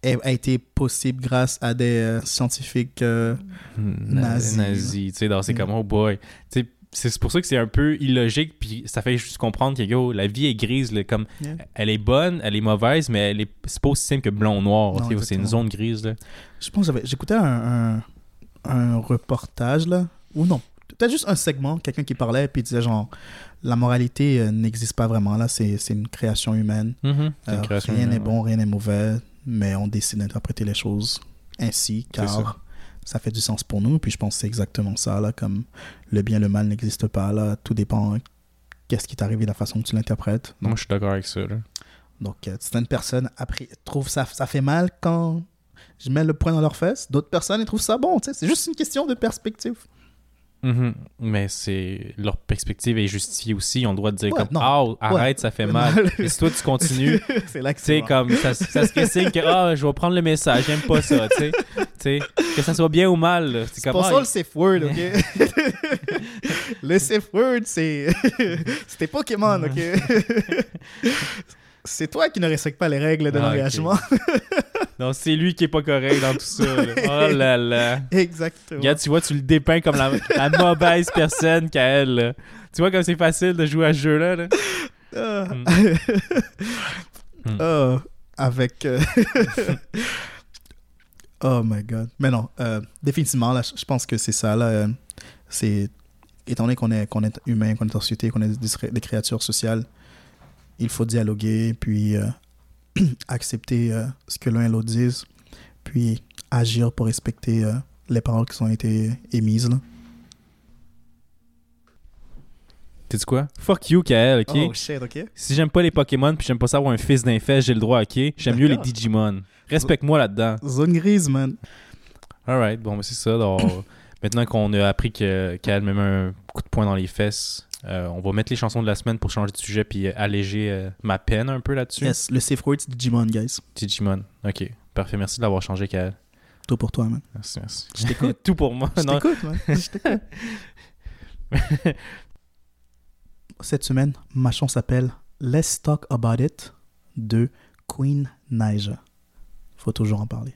a été possible grâce à des euh, scientifiques. euh, Hmm, nazi, nazi, tu sais, c'est Mm. comme, oh boy. Tu sais, c'est pour ça que c'est un peu illogique, puis ça fait juste comprendre que, yo, la vie est grise, là, comme, Yeah. elle est bonne, elle est mauvaise, mais elle est, c'est pas aussi simple que blanc ou noir, c'est une zone grise, là. Je pense que j'écoutais un, un, un reportage, là, ou non, peut-être juste un segment, quelqu'un qui parlait, puis disait genre, la moralité euh, n'existe pas vraiment, là, c'est une création humaine. Mhm. Une Euh, création rien n'est ouais. bon, rien n'est mauvais, mais on décide d'interpréter les choses ainsi, car ça. ça. fait du sens pour nous. Puis je pense que c'est exactement ça, là, comme le bien le mal n'existent pas, là, tout dépend qu'est-ce qui t'est arrivé, la façon que tu l'interprètes. Moi, je suis d'accord avec ça, là. Donc, euh, certaines personnes après, trouvent ça, ça fait mal quand je mets le poing dans leurs fesses. D'autres personnes, ils trouvent ça bon. C'est juste une question de perspective. Mhm. Mais c'est leur perspective est justifiée aussi. Ils ont le droit de dire Ouais, comme. Ah, arrête, ça fait mal. Et si toi tu continues, c'est comme ça, ça serait signe que Ah, je vais prendre le message, j'aime pas ça, tu sais. Que ça soit bien ou mal. C'est pas ah, ça le safe word, ok? le safe word, c'est. C'était Pokémon, ok? c'est toi qui ne respectes pas les règles de Ah, l'engagement. Non, c'est lui qui est pas correct dans tout ça. là. Oh là là. Exactement. Regarde, tu vois, tu le dépeins comme la, la mauvaise personne qu'elle. là. Tu vois comme c'est facile de jouer à ce jeu-là. là? Ah. Mm. Mm. Ah, avec. euh, oh my god. Mais non, euh, définitivement, là, je je pense que c'est ça. Là, euh, c'est étant donné qu'on est, qu'on est humain, qu'on est en société, qu'on est des, des créatures sociales, il faut dialoguer, puis euh, accepter euh, ce que l'un et l'autre disent, puis agir pour respecter euh, les paroles qui ont été émises. Là. Sais-tu quoi? Fuck you, Kael, ok? Oh shit, ok. Si j'aime pas les Pokémon puis j'aime pas ça avoir un fils d'un fait, j'ai le droit, ok? J'aime mieux les. Digimon. Respecte-moi là-dedans. Zone grise, man. Alright, bon, ben c'est ça. donc, maintenant qu'on a appris que Kael me met un coup de poing dans les fesses, euh, on va mettre les chansons de la semaine pour changer de sujet puis euh, alléger euh, ma peine un peu là-dessus. Yes, le safe word, c'est Digimon, guys. Digimon. Ok, parfait. Merci de l'avoir changé, Kael. Tout pour toi, man. Merci, merci. Je t'écoute. Tout pour moi. Je t'écoute, man. Je t'écoute. Cette semaine, ma chanson s'appelle Let's Talk About It de Queen Naija. Faut toujours en parler.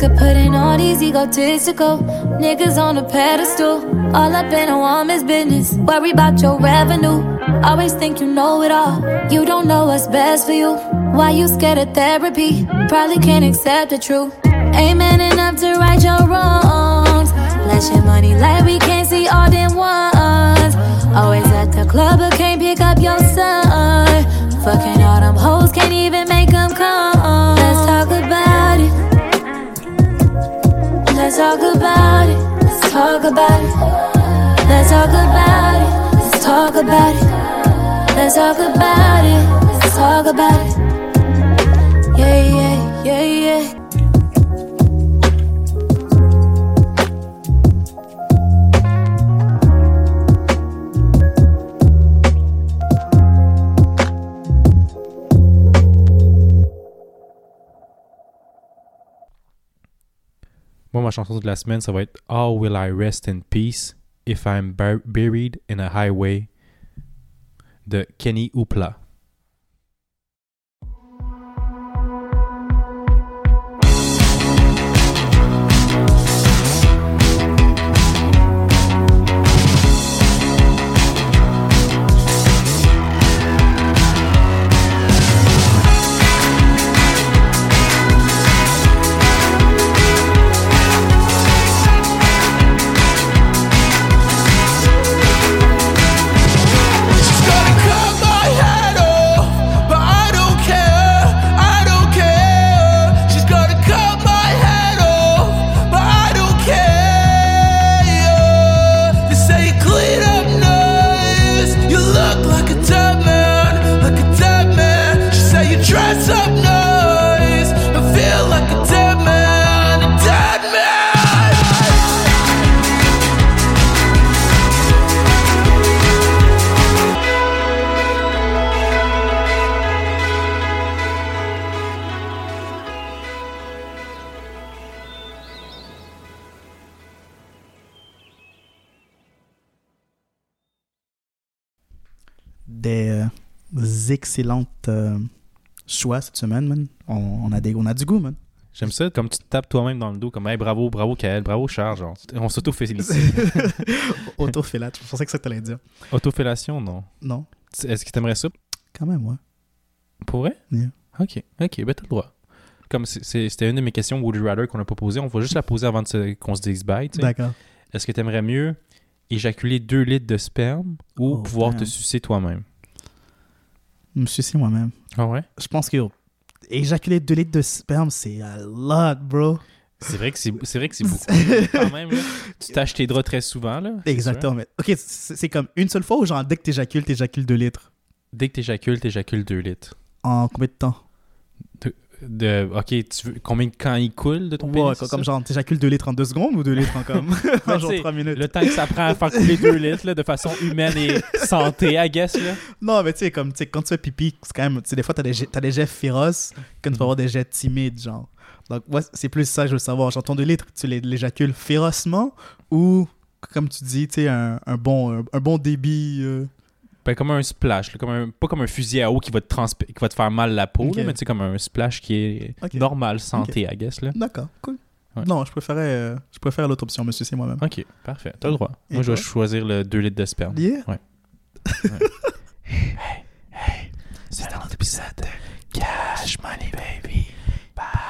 Sick of putting all these egotistical niggas on a pedestal. All up in a woman's business. Worry about your revenue. Always think you know it all. You don't know what's best for you. Why you scared of therapy? Probably can't accept the truth. Ain't man enough to right your wrongs. Flash your money like we can't see all them ones. Always at the club, but can't pick up your son. Fucking all them hoes, can't even make them come. Let's talk about it. Let's talk about it. Let's talk about it. Let's talk about it. Let's talk about it. Let's talk about it. Let's talk about it. Chanson de la semaine, ça va être How Will I Rest in Peace If I'm bur- Buried in a Highway de Kenny Hoopla. Excellentes euh, choix cette semaine, man. On, on a des, on a du goût, man. J'aime ça, comme tu te tapes toi-même dans le dos, comme hey, bravo, bravo Kael, bravo Charles. Genre, on s'auto-félicite. Autofélate, je pensais que ça que t'allais dire. Autofellation, non. Non, Est-ce que t'aimerais ça? Quand même, ouais. pour vrai? Yeah. Ok, ok, ben t'as le droit. Comme c'était une de mes questions Would you rather qu'on a pas posée, on va juste la poser avant qu'on se dise bye. D'accord. Est-ce que t'aimerais mieux éjaculer 2 litres de sperme ou Oh, pouvoir te sucer toi-même? Je me sucer moi-même. Ah ouais? Je pense que yo, éjaculer 2 litres de sperme, c'est a lot, bro. C'est vrai que c'est vrai que c'est beaucoup. Quand même, là. Tu tâches tes draps très souvent, là. Exactement. mais- Ok, c'est comme une seule fois ou genre dès que t'éjacules, t'éjacules 2 litres? Dès que t'éjacules, t'éjacules 2 litres. En combien de temps? De, ok, tu veux, combien de quand il coule de ton Ouais, pénis? comme, genre t'éjacules 2 litres en 2 secondes ou 2 litres en comme? En genre tu sais, 3 minutes Le temps que ça prend à faire couler 2 litres là, de façon humaine et santé, I guess. Là. Non, mais tu sais, comme tu sais, quand tu fais pipi, c'est quand même. Tu sais, des fois, t'as des, jets- t'as des jets féroces, quand tu peux avoir des jets timides, genre. Donc, ouais, c'est plus ça que je veux savoir. Genre, ton 2 litres, tu l'é- l'éjacules férocement ou, comme tu dis, tu sais, un, un bon, un, un bon débit. euh, ben, comme un splash, comme pas comme un fusil à eau qui va te, qui va te faire mal la peau, mais tu sais, comme un splash qui est normal, santé, okay. I guess. D'accord, cool. Non, je préférais, euh, je préfère l'autre option, monsieur, c'est moi-même. Ok, parfait. T'as le droit. Moi, je vais choisir le 2 litres de sperme. Yeah. Ouais. hey, hey. C'est dans l'épisode de Cash Money Baby. Bye.